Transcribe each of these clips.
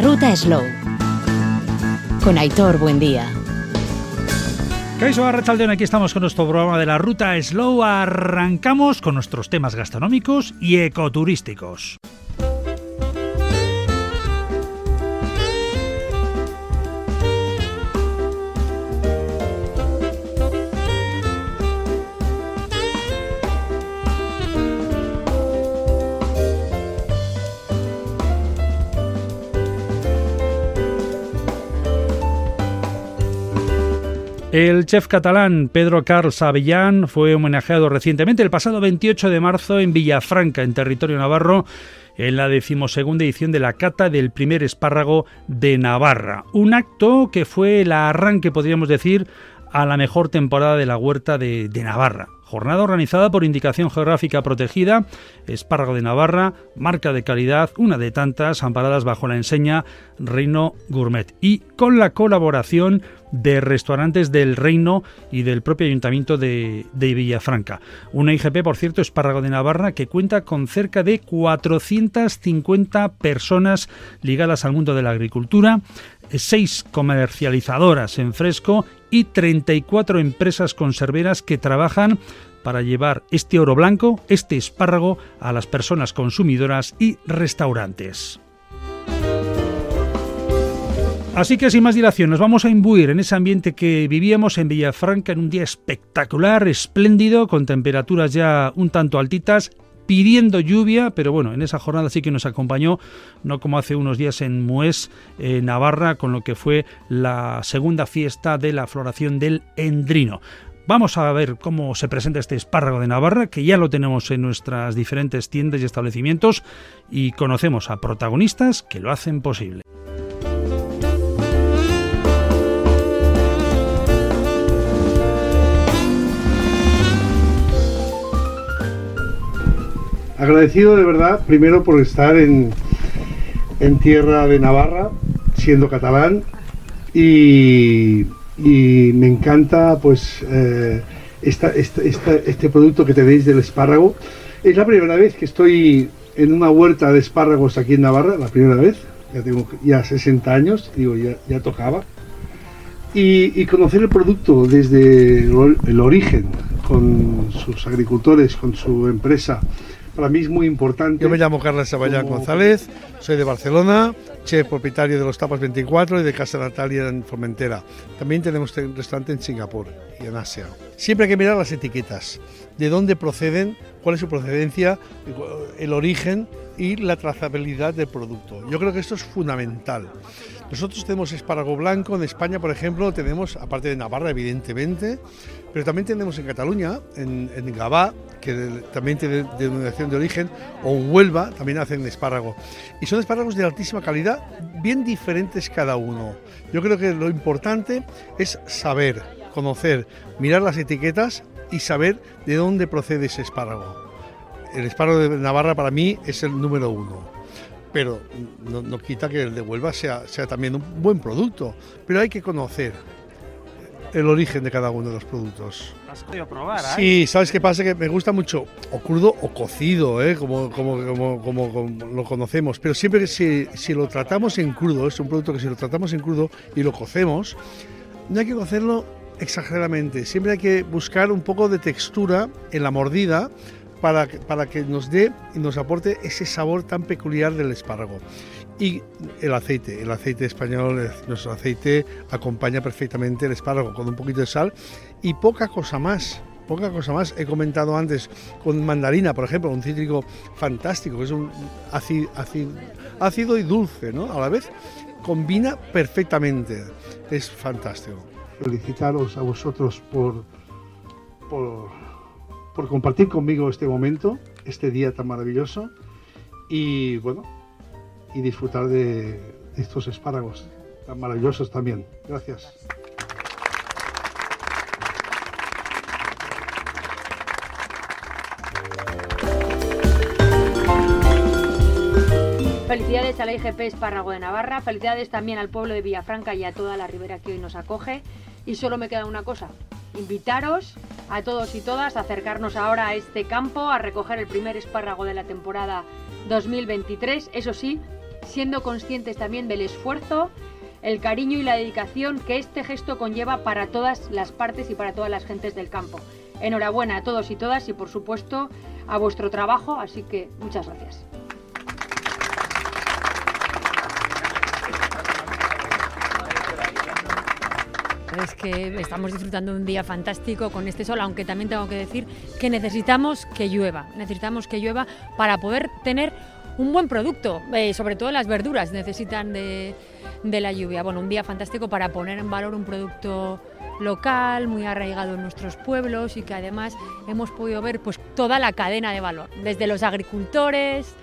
ruta Slow. Con Aitor Buendía. Caiso Arrachaldeón, aquí estamos con nuestro programa de la ruta Slow. Arrancamos con nuestros temas gastronómicos y ecoturísticos. El chef catalán Pedro Carls Avellán fue homenajeado recientemente el pasado 28 de marzo en Villafranca, en territorio navarro, en la decimosegunda edición de la cata del primer espárrago de Navarra. Un acto que fue el arranque, podríamos decir, a la mejor temporada de la huerta de Navarra. Jornada organizada por indicación geográfica protegida, espárrago de Navarra, marca de calidad, una de tantas amparadas bajo la enseña Reino Gourmet y con la colaboración de restaurantes del Reino y del propio Ayuntamiento de, de, Villafranca. Una IGP, por cierto, Espárrago de Navarra, que cuenta con cerca de 450 personas ligadas al mundo de la agricultura, seis comercializadoras en fresco y 34 empresas conserveras que trabajan para llevar este oro blanco, este espárrago, a las personas consumidoras y restaurantes. Así que sin más dilación, nos vamos a imbuir en ese ambiente que vivíamos en Villafranca en un día espectacular, espléndido, con temperaturas ya un tanto altitas, pidiendo lluvia, pero bueno, en esa jornada sí que nos acompañó, no como hace unos días en Mués, eh, Navarra, con lo que fue la segunda fiesta de la floración del endrino. Vamos a ver cómo se presenta este espárrago de Navarra, que ya lo tenemos en nuestras diferentes tiendas y establecimientos, y conocemos a protagonistas que lo hacen posible. Agradecido de verdad, primero por estar en, en tierra de Navarra, siendo catalán, y, y me encanta pues eh, esta, este producto que tenéis del espárrago. Es la primera vez que estoy en una huerta de espárragos aquí en Navarra, la primera vez, ya tengo ya 60 años, digo, ya, ya tocaba. Y, conocer el producto desde el origen, con sus agricultores, con su empresa, para mí es muy importante. Yo me llamo Carlos Saballán como... González, soy de Barcelona, chef propietario de los Tapas 24 y de Casa Natalia en Formentera. También tenemos un restaurante en Singapur y en Asia. Siempre hay que mirar las etiquetas, de dónde proceden, cuál es su procedencia, el origen y la trazabilidad del producto. Yo creo que esto es fundamental. Nosotros tenemos espárrago blanco en España, por ejemplo, tenemos, aparte de Navarra, evidentemente, pero también tenemos en Cataluña, en, en Gabá, que de, también tiene denominación de origen, o Huelva también hacen espárrago. Y son espárragos de altísima calidad, bien diferentes cada uno. Yo creo que lo importante es saber, conocer, mirar las etiquetas y saber de dónde procede ese espárrago. El espárrago de Navarra para mí es el número uno pero no, no, quita que el de Huelva sea, sea también un buen producto. Pero hay que conocer el origen de cada uno de los productos. ¿Has podido probar? ¿eh? Sí, ¿sabes qué pasa? Que me gusta mucho o crudo o cocido, ¿eh? como, como, como, como, como lo conocemos. Pero siempre que si, si lo tratamos en crudo, es un producto que si lo tratamos en crudo y lo cocemos, no hay que cocerlo exageradamente. Siempre hay que buscar un poco de textura en la mordida para, para que nos dé y nos aporte ese sabor tan peculiar del espárrago. Y el aceite, el aceite español, nuestro aceite acompaña perfectamente el espárrago con un poquito de sal y poca cosa más. Poca cosa más. He comentado antes con mandarina, por ejemplo, un cítrico fantástico, que es un ácido, ácido, ácido y dulce, ¿no? A la vez combina perfectamente. Es fantástico. Felicitaros a vosotros por, por por compartir conmigo este momento, este día tan maravilloso y bueno, y disfrutar de estos espárragos tan maravillosos también. Gracias. Felicidades a la IGP Espárrago de Navarra, felicidades también al pueblo de Villafranca y a toda la ribera que hoy nos acoge. Y solo me queda una cosa, invitaros a todos y todas a acercarnos ahora a este campo, a recoger el primer espárrago de la temporada 2023. Eso sí, siendo conscientes también del esfuerzo, el cariño y la dedicación que este gesto conlleva para todas las partes y para todas las gentes del campo. Enhorabuena a todos y todas y por supuesto a vuestro trabajo, así que muchas gracias. Es que estamos disfrutando de un día fantástico con este sol, aunque también tengo que decir que necesitamos que llueva, necesitamos que llueva para poder tener un buen producto, eh, sobre todo las verduras necesitan de, de la lluvia. Bueno, un día fantástico para poner en valor un producto local, muy arraigado en nuestros pueblos y que además hemos podido ver pues toda la cadena de valor, desde los agricultores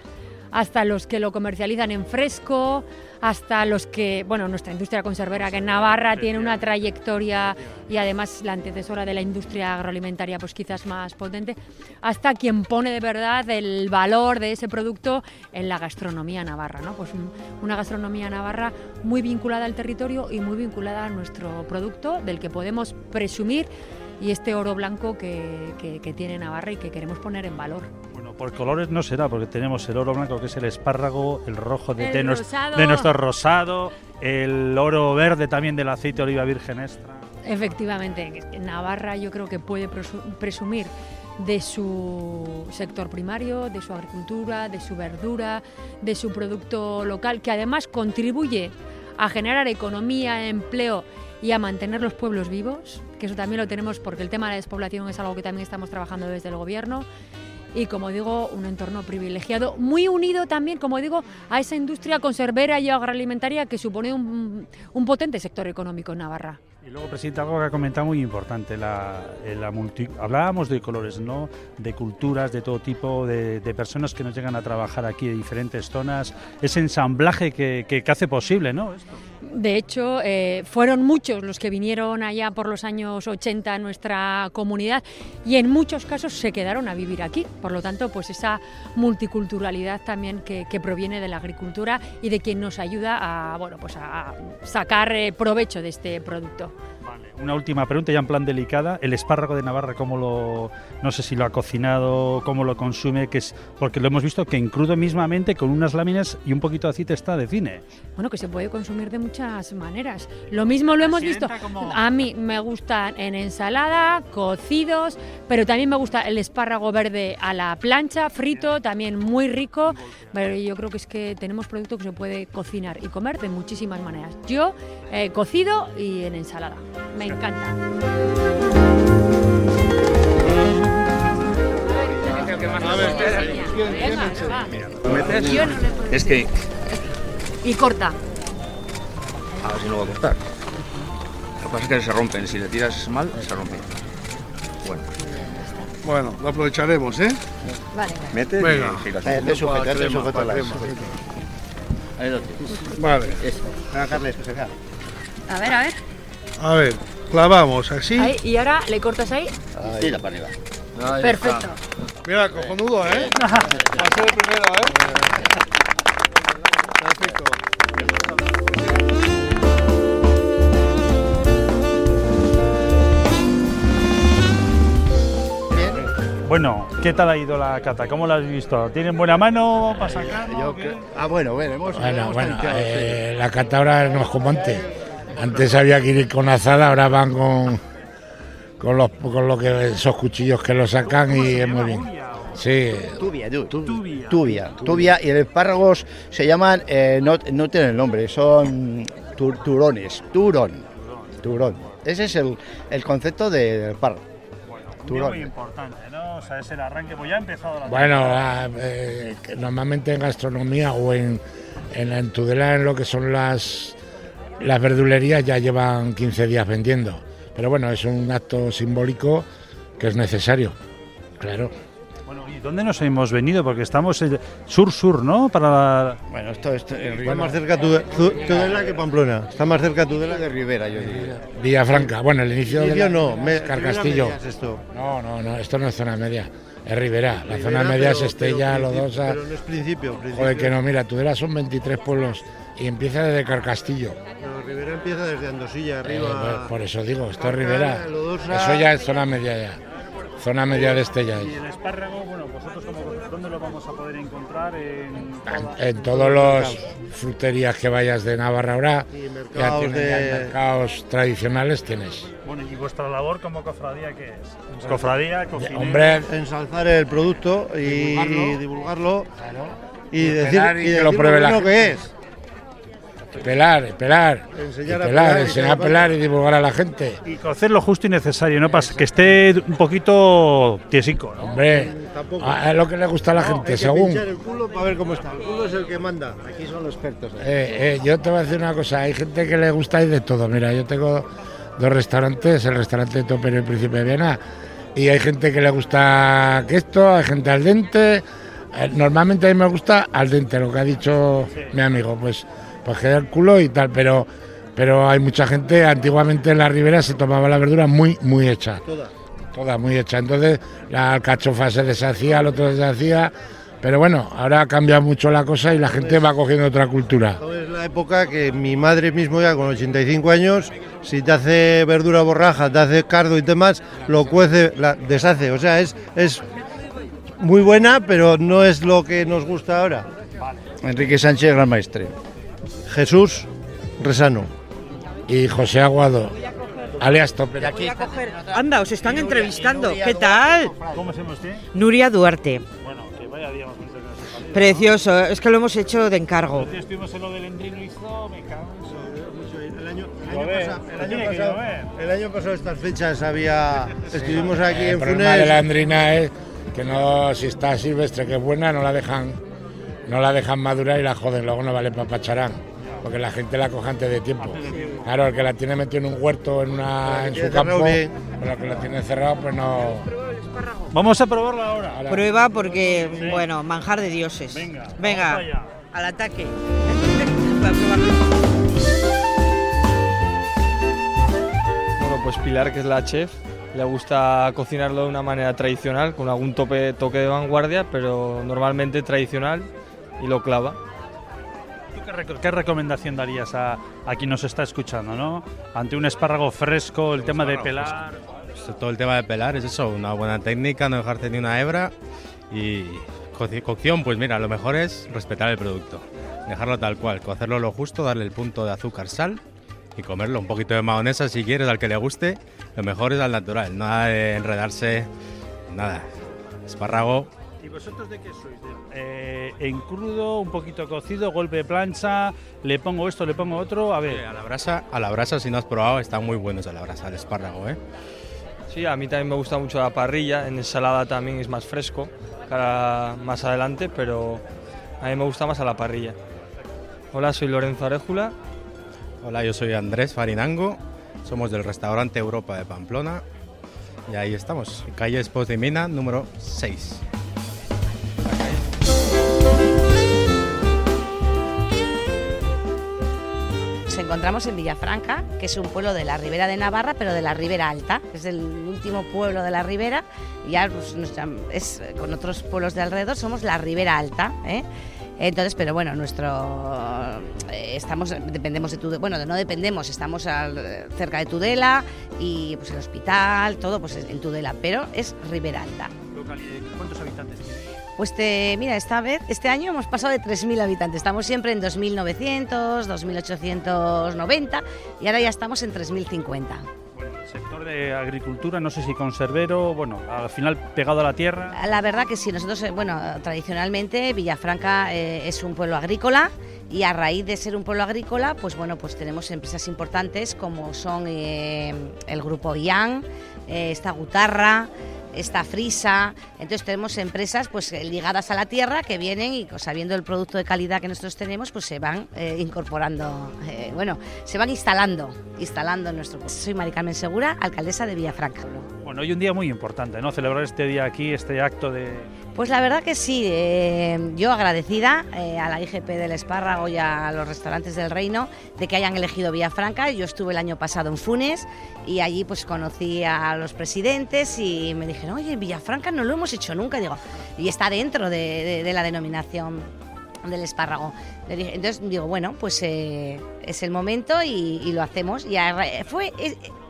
hasta los que lo comercializan en fresco, hasta los que, bueno, nuestra industria conservera que en Navarra tiene una trayectoria y además la antecesora de la industria agroalimentaria pues quizás más potente, hasta quien pone de verdad el valor de ese producto en la gastronomía navarra, ¿no? Pues una gastronomía navarra muy vinculada al territorio y muy vinculada a nuestro producto del que podemos presumir y este oro blanco que, que tiene Navarra y que queremos poner en valor. Por colores no será, porque tenemos el oro blanco que es el espárrago, el rojo de, de, nuestro rosado, el oro verde también del aceite de oliva virgen extra. Efectivamente, Navarra yo creo que puede presumir de su sector primario, de su agricultura, de su verdura, de su producto local, que además contribuye a generar economía, empleo y a mantener los pueblos vivos, que eso también lo tenemos porque el tema de la despoblación es algo que también estamos trabajando desde el gobierno y como digo, un entorno privilegiado, muy unido también, como digo, a esa industria conservera y agroalimentaria que supone un, un potente sector económico en Navarra. Y luego, Presidente, algo que ha comentado muy importante, la, multi... hablábamos de colores, ¿no? De culturas, de todo tipo, de, personas que nos llegan a trabajar aquí de diferentes zonas, ese ensamblaje que, que, hace posible, ¿no? De hecho, eh, fueron muchos los que vinieron allá por los años 80 a nuestra comunidad y en muchos casos se quedaron a vivir aquí. Por lo tanto, pues esa multiculturalidad también que, proviene de la agricultura y de quien nos ayuda a, bueno, pues a sacar eh, provecho de este producto. Una última pregunta, ya en plan delicada. El espárrago de Navarra, ¿cómo lo, no sé si lo ha cocinado, cómo lo consume? Que es, porque lo hemos visto que en crudo mismamente, con unas láminas y un poquito de aceite está de cine. Bueno, que se puede consumir de muchas maneras. Lo mismo lo hemos visto. Como... A mí me gustan en ensalada, cocidos, pero también me gusta el espárrago verde a la plancha, frito, también muy rico. Pero yo creo que es que tenemos producto que se puede cocinar y comer de muchísimas maneras. Yo, eh, cocido y en ensalada. Me encanta. Es que. Y corta. A ver si no va a cortar. Lo que pasa es que se rompen. Si le tiras mal, se rompen. Bueno. Bueno, lo aprovecharemos, ¿eh? Vale. Mete Venga. y giras. Eh, te sujeta, te sujeta la Ahí lo tienes. Vale. Carles, que se vea. A ver, a ver. A ver, clavamos así. Ahí, y ahora le cortas ahí. Tira para arriba. Perfecto. Mira, cojonudo, ¿eh? Ser el primero, ¿eh? Perfecto. Bueno, ¿qué tal ha ido la cata? ¿Cómo la has visto? ¿Tienen buena mano para que- Ah, bueno, bueno, hemos, Bueno, hemos bueno, eh, la cata ahora no es como antes. Antes había que ir con azada, ahora van con con los con lo que esos cuchillos que lo sacan y es muy bien. Sí. Tubia, tu- tu- tubia, tubia, y los espárragos se llaman, eh, no, no tienen nombre, son tur- turones, turón, turón. Ese es el, el concepto de- del espárrago. Turón. Muy importante, ¿no? O sea, es el arranque, pues ya ha empezado la bueno, ah, eh, normalmente en gastronomía o en, en la en Tudela, en lo que son las las verdulerías ya llevan 15 días vendiendo. Pero bueno, es un acto simbólico que es necesario. Claro. Bueno, ¿y dónde nos hemos venido? Porque estamos sur-sur, ¿no? Para la... Bueno, esto, esto Está más cerca Tude- Tu- Tudela que Pamplona. Está más cerca Tudela de Rivera, yo diría. Villafranca, bueno, el inicio de Inicio la- no, me- Carcastillo. Es esto. No, no, no, esto no es zona media, es Rivera. La zona media es pero- Estella, pero principio- Lodosa. Pero no es principio. principio. Joder, que no, mira, Tudela son 23 pueblos y empieza desde Carcastillo. Pero Rivera empieza desde Andosilla Eh, arriba. por- por eso digo, esto es Rivera. Lodosa. Eso ya es zona media ya. zona media de Estella. Y el espárrago, bueno, vosotros como ¿dónde lo vamos a poder encontrar? En, en, todos los fruterías que vayas de Navarra ahora, y mercados, ya tienes, de... mercados tradicionales tienes. Bueno, ¿y vuestra labor como cofradía qué es? Cofradía, cocinero... Hombre, ensalzar el producto y divulgarlo, divulgarlo y, Y decir, y que lo pruebe la bueno gente. que es. Pelar, pelar, Enseñar y a pelar, pelar y enseñar a pelar y divulgar a la gente. Y cocer lo justo y necesario, ¿no? Para que esté un poquito tiesico, ¿no? Hombre, Tampoco. a- es lo que le gusta a la No, gente, hay que según. el culo para ver cómo está. El culo es el que manda. Aquí son los expertos. Eh, eh, yo te voy a decir una cosa, hay gente que le gusta y de todo. Mira, yo tengo dos restaurantes, el restaurante Topper y el Príncipe de Viena, y hay gente que le gusta que esto, hay gente al dente. Eh, Normalmente a mí me gusta al dente, lo que ha dicho mi amigo, pues, pues que da el culo y tal, pero, pero hay mucha gente, antiguamente en la ribera se tomaba la verdura muy, muy hecha. Toda. Toda muy hecha. Entonces la alcachofa se deshacía, el otro se deshacía. Pero bueno, ahora ha cambiado mucho la cosa y la gente va cogiendo otra cultura. Es la época que mi madre mismo ya con 85 años, si te hace verdura borraja, te hace cardo y demás, lo cuece, la deshace. O sea, es, es muy buena, pero no es lo que nos gusta ahora. Enrique Sánchez, gran maestre. Jesús Resano. Y José Aguado, alias Topper. Anda, os están entrevistando. ¿Qué tal? ¿Cómo se llama usted? Nuria Duarte. Bueno, que vaya día. Precioso, es que lo hemos hecho de encargo. El estuvimos en lo del Endrino hizo, me cago El año, pasado, el año el año estas fechas había estuvimos aquí El en problema de la Funes andrina es que no, si está silvestre, que es buena, no la dejan, no la dejan madurar y la joden, luego no vale para pacharán. Porque la gente la coge antes de tiempo. Claro, el que la tiene metido en un huerto en, una, en su campo, pero el que la tiene cerrado, pues no. Vamos a probarla ahora. Ahora, Prueba porque, bueno, manjar de dioses. Venga, Venga, al ataque. Para probarlo. Bueno, pues Pilar, que es la chef, le gusta cocinarlo de una manera tradicional, con algún tope, toque de vanguardia, pero normalmente tradicional y lo clava. ¿Tú qué, reco- qué recomendación darías a, a quien nos está escuchando, no? Ante un espárrago fresco, el tema de pelar. Pues todo el tema de pelar es eso, una buena técnica, no dejarte ni una hebra y coci- cocción, pues mira, lo mejor es respetar el producto, dejarlo tal cual, cocerlo lo justo, darle el punto de azúcar, sal y comerlo, un poquito de mayonesa si quieres, al que le guste, lo mejor es al natural, nada de enredarse, nada, espárrago, ¿Y vosotros de qué sois? Eh, en crudo, un poquito cocido, golpe de plancha, le pongo esto, le pongo otro, a ver. a la brasa, a la brasa si no has probado, están muy buenos a la brasa, el espárrago, ¿eh? Sí, a mí también me gusta mucho la parrilla, en ensalada también es más fresco, para más adelante, pero a mí me gusta más a la parrilla. Hola, soy Lorenzo Aréjula. Hola, yo soy Andrés Farinango, somos del restaurante Europa de Pamplona y ahí estamos, calle Espos de Mina, número 6. Encontramos en Villafranca, que es un pueblo de la Ribera de Navarra, pero de la Ribera Alta, es el último pueblo de la Ribera. Ya pues, es, con otros pueblos de alrededor somos la Ribera Alta. ¿eh? Entonces, pero bueno, nuestro eh, estamos dependemos de Tudela, bueno, no dependemos, estamos cerca de Tudela y pues el hospital, todo pues en Tudela, pero es Ribera Alta. ¿Cuántos habitantes tiene? Pues te, mira, esta vez, este año hemos pasado de 3.000 habitantes. Estamos siempre en 2.900, 2.890 y ahora ya estamos en 3.050. El sector de agricultura, no sé si conservero, bueno, al final pegado a la tierra. La verdad que sí, nosotros, eh, bueno, tradicionalmente Villafranca eh, es un pueblo agrícola y a raíz de ser un pueblo agrícola, pues bueno, pues tenemos empresas importantes como son eh, el grupo IAN, eh, esta Gutarra, esta Frisa, entonces tenemos empresas pues eh, ligadas a la tierra que vienen y pues, sabiendo el producto de calidad que nosotros tenemos, pues se van eh, incorporando, eh, bueno, se van instalando, instalando nuestro. Soy Mari Carmen Segura, alcaldesa de Villafranca. Bueno, hoy un día muy importante, ¿no? Celebrar este día aquí, este acto de... Pues la verdad que sí, eh, yo agradecida eh, a la IGP del Espárrago y a los restaurantes del Reino de que hayan elegido Villafranca. Yo estuve el año pasado en Funes y allí pues conocí a los presidentes y me dijeron, oye, Villafranca no lo hemos hecho nunca. Digo, y está dentro de, la denominación del espárrago. Entonces digo, bueno, pues eh, es el momento y, y lo hacemos. Y a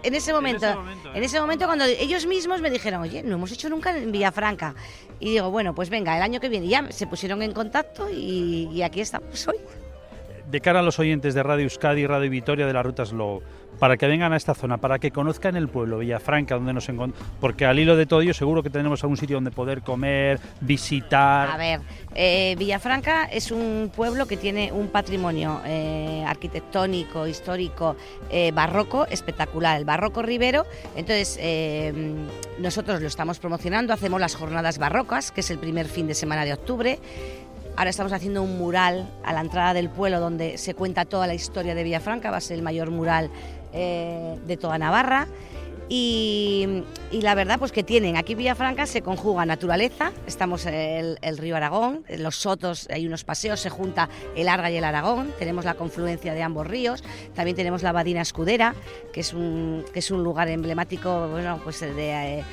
en ese momento, en ese momento, cuando ellos mismos me dijeron, oye, no hemos hecho nunca en Villafranca. Y digo, bueno, pues venga, el año que viene ya se pusieron en contacto y, y aquí estamos hoy. De cara a los oyentes de Radio Euskadi y Radio Vitoria de la Ruta Slow, para que vengan a esta zona, para que conozcan el pueblo, Villafranca, donde nos encontramos, porque al hilo de todo ello seguro que tenemos algún sitio donde poder comer, visitar. A ver, eh, Villafranca es un pueblo que tiene un patrimonio eh, arquitectónico, histórico, eh, barroco espectacular, el barroco ribero. Entonces, nosotros lo estamos promocionando, hacemos las jornadas barrocas, que es el primer fin de semana de octubre. Ahora estamos haciendo un mural a la entrada del pueblo donde se cuenta toda la historia de Villafranca, va a ser el mayor mural eh, de toda Navarra. Y, la verdad, pues que tienen. Aquí Villafranca se conjuga naturaleza, estamos en el, río Aragón, en los sotos hay unos paseos, se junta el Arga y el Aragón, tenemos la confluencia de ambos ríos, también tenemos la Badina Escudera, que es un, que es un lugar emblemático, bueno, pues de, eh,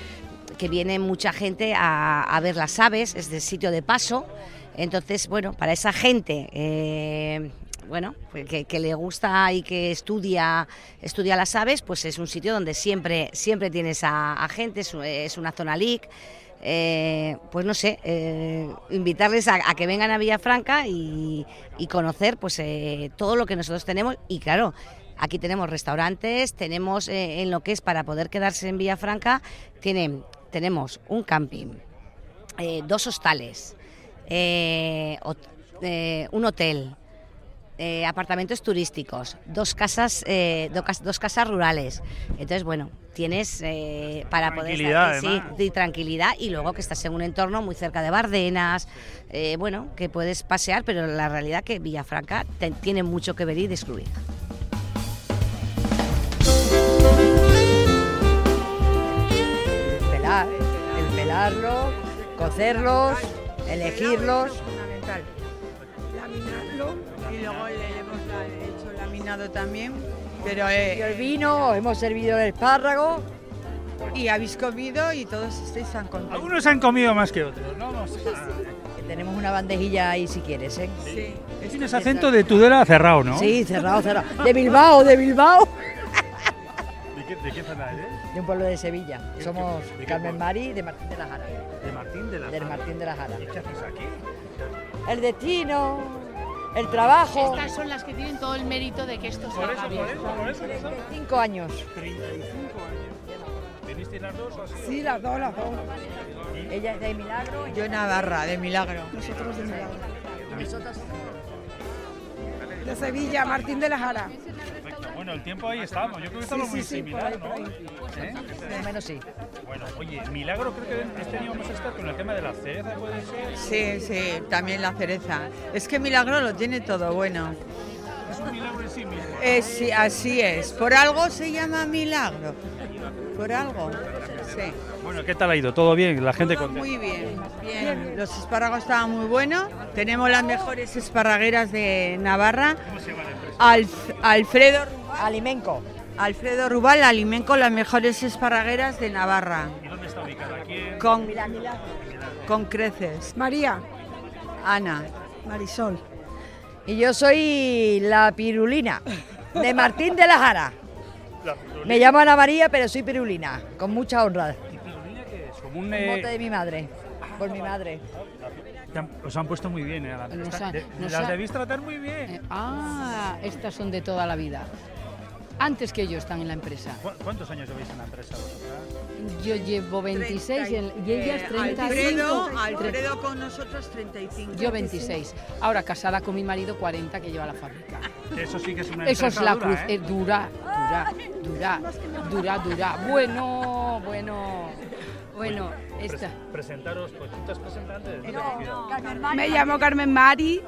que viene mucha gente a, a ver las aves, es de sitio de paso. Entonces, bueno, para esa gente eh, bueno, pues que, le gusta y que estudia, estudia las aves, pues es un sitio donde siempre, siempre tienes a, gente, es, una zona LIC. Eh, pues no sé, eh, invitarles a, que vengan a Villafranca y, y conocer pues todo lo que nosotros tenemos y claro, aquí tenemos restaurantes, tenemos en lo que es para poder quedarse en Villafranca, tienen, tenemos un camping, dos hostales, un hotel, eh, apartamentos turísticos, dos casas, eh, dos, casas rurales. Entonces, bueno, tienes eh, para poder estar, sí, tranquilidad y luego que estás en un entorno muy cerca de Bardenas, bueno, que puedes pasear, pero la realidad que Villafranca tiene mucho que ver y descubrir. Pelar, el pelarlo, cocerlos, elegirlos y luego le hemos hecho laminado también. Pero, eh, el vino, hemos servido el espárrago. Y habéis comido y todos estáis tan contentos. Algunos han comido más que otros, ¿no? Tenemos una bandejilla ahí si quieres, ¿eh? Sí. Tienes acento de Tudela cerrado, ¿no? Sí, cerrado, cerrado. De Bilbao, de Bilbao. ¿De qué, de qué zona eres? De un pueblo de Sevilla. Somos Carmen Mari de Martín de la Jara. ¿De Martín de la Jara? De Martín de la Jara. ¿Y qué haces aquí? El destino, el trabajo. Estas son las que tienen todo el mérito de que esto se haga bien. Por eso, 35 años. 35 años. ¿Vinisteis las dos o así? Sí, las dos, las dos. Ella es de Milagro. Yo Navarra, de Milagro. Nosotros de Milagro. Nosotros de Sevilla, Martín de la Jara. Bueno, el tiempo ahí estamos. Yo creo que estamos muy similar, ¿no? ¿Eh? menos sí. Bueno, oye, Milagro creo que este año vamos a estar con el tema de la cereza, ¿puede ser? Sí, sí, también la cereza. Es que Milagro lo tiene todo bueno. Es un milagro en sí mismo. sí, así es. Por algo se llama milagro. Por algo. Sí. Bueno, ¿qué tal ha ido? ¿Todo bien? ¿La gente contenta? Muy bien, bien. Los espárragos estaban muy buenos. Tenemos las mejores esparragueras de Navarra. ¿Cómo se llama Alfredo Alimenco. Alfredo Rubal, Alimenco, las mejores esparragueras de Navarra. ¿Y dónde está ubicada? ¿Aquí Con, con creces. María. Ana. Marisol. Y yo soy la pirulina de Martín de la Jara. Me llamo Ana María, pero soy pirulina, con mucha honra. ¿Y pirulina qué es? Como un, mote de mi madre, por mi madre. Os han puesto muy bien, ¿eh? las debéis tratar muy bien. Eh, ah, estas son de toda la vida. Antes que ellos están en la empresa. ¿Cuántos años lleváis en la empresa vosotras? Yo llevo 26 y, ellas 35. Eh, Alfredo, Alfredo con nosotros 35. Yo 26. Ahora casada con mi marido 40 que lleva la fábrica. Eso sí que es una Eso es la cruz, ¿eh? dura, dura, dura, dura, dura. Bueno, bueno. Bueno, esta. presentaros, pues tú estás presentante. Me llamo Carmen Mari.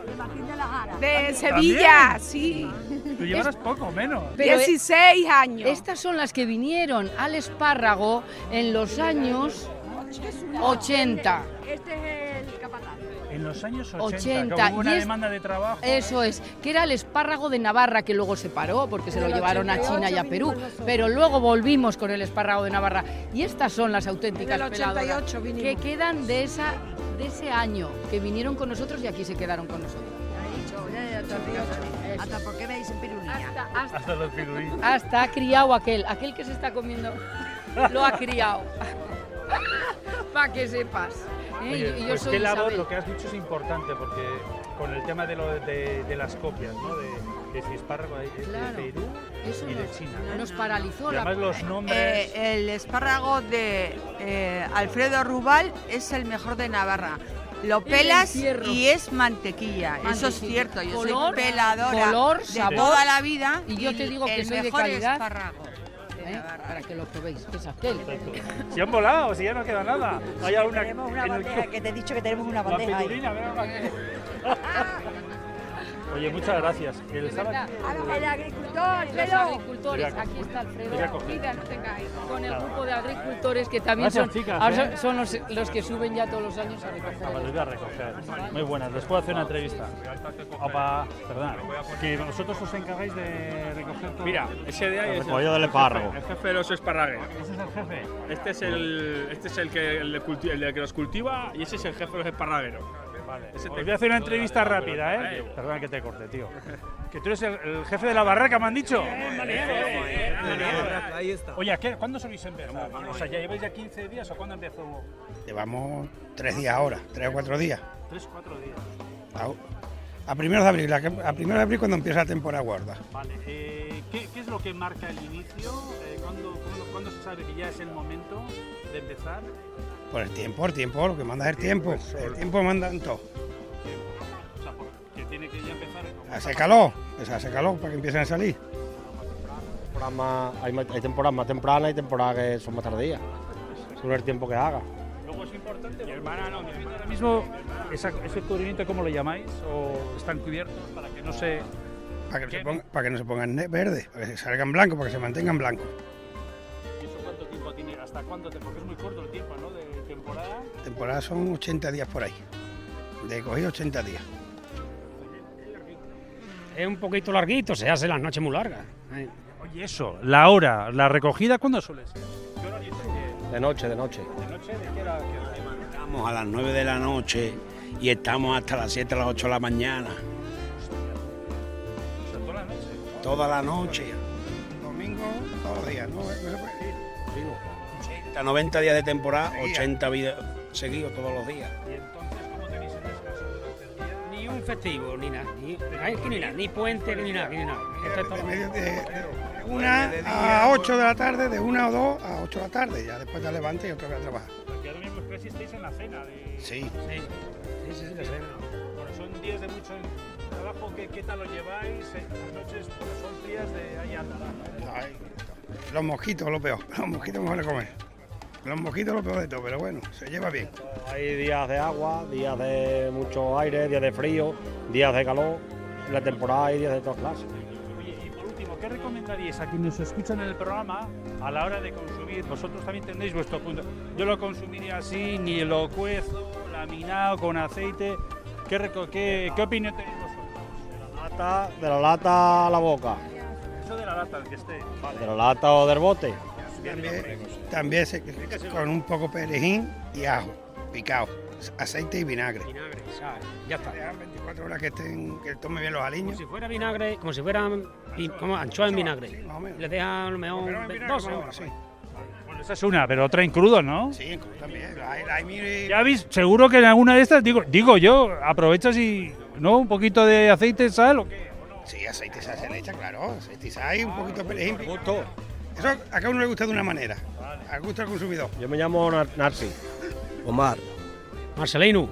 De Sevilla, sí. Tú llevarás poco menos. 16 años. Estas son las que vinieron al espárrago en los años 80. Este es los años 80, hubo una demanda de trabajo. Eso es, que era el espárrago de Navarra que luego se paró porque se lo llevaron a China y a Perú, pero luego volvimos con el espárrago de Navarra y estas son las auténticas peladoras que quedan de esa de ese año que vinieron con nosotros y aquí se quedaron con nosotros. hasta, Ríos, hasta por qué me dicen pirulina. Hasta, hasta, los pirulinos. hasta ha criado aquel, aquel que se está comiendo, lo ha criado. Para que sepas. ¿eh? Oye, Y- yo pues soy qué labor, Isabel. lo que has dicho es importante porque con el tema de, lo de, de las copias, ¿no? De, de espárrago de, de. Perú Eso y de China. nos paralizó Y la- los nombres... Eh, el espárrago de eh, Alfredo Rubal es el mejor de Navarra. Lo El pelas y es mantequilla. Eso es cierto. Yo soy Color, peladora color, de sabor. toda la vida. Y yo te digo que el soy de mejor calidad. espárrago. ¿Eh? Para que lo probéis, que es aquel. Si han volado, si ya no queda nada. Hay alguna Tenemos una bandeja, que te he dicho que tenemos una La bandeja ahí. Oye, muchas gracias. El sábado- El agricultor, Los agricultores, aquí está Alfredo. mira, no tengáis. Con el grupo de agricultores que también Gracias, son, chicas, ahora ¿eh? son- los, los que suben ya todos los años a recoger. Ah, pues voy a recoger. Muy buenas. ¿Les puedo hacer una entrevista? Opa, perdón. Que vosotros os encargáis de recoger todo. Mira, ese de ahí El es recogido del espárrago. El jefe de los esparragueros. ¿Ese es el jefe? Este es el, este es el que, el, el de que los cultiva y ese es el jefe de los esparragueros. Vale. Os voy a hacer una entrevista rápida, ¿eh? Perdona que te corte, tío. Que tú eres el, el jefe de la barraca, me han dicho. Ahí está. Oye, ¿a qué- ¿cuándo soléis empezar? O sea, ¿ya lleváis ya 15 días o cuándo empezó? Llevamos tres días ahora, tres o cuatro días. Tres, cuatro días. A, a primeros de abril, a, primeros de abril cuando empieza la temporada gorda. Vale. eh, ¿qué, qué es lo que marca el inicio? Eh, ¿cuándo, cuándo, cuándo se sabe que ya es el momento de empezar? Por el tiempo, el tiempo, lo que manda es el tiempo. El tiempo manda en todo. O sea, por- que tiene que ya empezar. Hace calor, pues hace calor para que empiecen a salir. Más- hay, temporadas más tempranas y temporadas que son más tardías, según el tiempo que haga. Luego es importante. Mi hermana no, mi hermana ahora mismo, esa- ese cubrimiento, ¿cómo lo llamáis? ¿O están cubiertos para que no se. Para que, no se ponga- para que no se pongan verdes, para que salgan blancos, para que se mantengan blancos. ¿Y eso cuánto tiempo tiene? ¿Hasta cuándo? Porque es muy corto el tiempo, ¿no? Temporada. Temporada son 80 días por ahí. De cogido 80 días. Es un poquito larguito, se hace las noches muy largas. ¿eh? Oye, eso, la hora, la recogida, ¿cuándo suele ser? De noche, de noche. ¿De noche? ¿De qué hora? qué hora? Estamos a las 9 de la noche y estamos hasta las 7, las 8 de la mañana. O sea, toda la noche. Toda la noche. Domingo, todos los días, ¿no? No se puede ir. Hasta 90 días de temporada, 80 días seguidos todos los días. ¿Y entonces cómo tenéis el descanso durante el día? Ni un festivo, ni nada. Ni, ni nada, ni puente, ni nada, ni nada. Esto es todo- De medio- de- de una a 8 de la tarde, de una o dos a 8 de la tarde. Ya después te levantas y otra vez a trabajar. Porque ahora mismo casi estáis en la cena. De... Sí. Sí, sí, sí, la cena. Bueno, son días de mucho trabajo. ¿Qué, qué tal lo lleváis? Eh, Las noches pues, son frías de ahí. Ay, los mosquitos, lo peor. Los mosquitos mejor de comer. Los mosquitos lo peor de todo, pero bueno, se lleva bien. Hay días de agua, días de mucho aire, días de frío, días de calor. En la temporada hay días de todas clases. Oye, y por último, ¿qué recomendaríais a quienes os escuchan en el programa a la hora de consumir? Vosotros también tendréis vuestro punto. Yo lo consumiría así, ni lo cuezo, laminado, con aceite. ¿Qué, qué, qué opinión tenéis vosotros? Lata, de la lata a la boca, Eso de la lata, el que esté. Vale. de la lata o del bote. También, también se- con un poco perejil y ajo picado, aceite y vinagre. Ya está. Dejan 24 horas que estén, que tomen bien los aliños. Como si fuera vinagre, como si fueran como anchoa en vinagre. más o menos. Les dejan a lo mejor Pero en vinagre, dos bueno, horas. sí. Bueno, esa es una, pero otra en crudo, ¿no? Sí, también. Hay, hay mire- Ya habéis, seguro que en alguna de estas, digo, digo yo, aprovechas y, ¿no? Un poquito de aceite, sal o qué. Sí, aceite y sal se le echa, claro. Aceite y sal y un poquito de perejil. Eso a cada uno le gusta de una manera. Al gusto del consumidor. Yo me llamo Nar- Narci. Omar, Marcelino.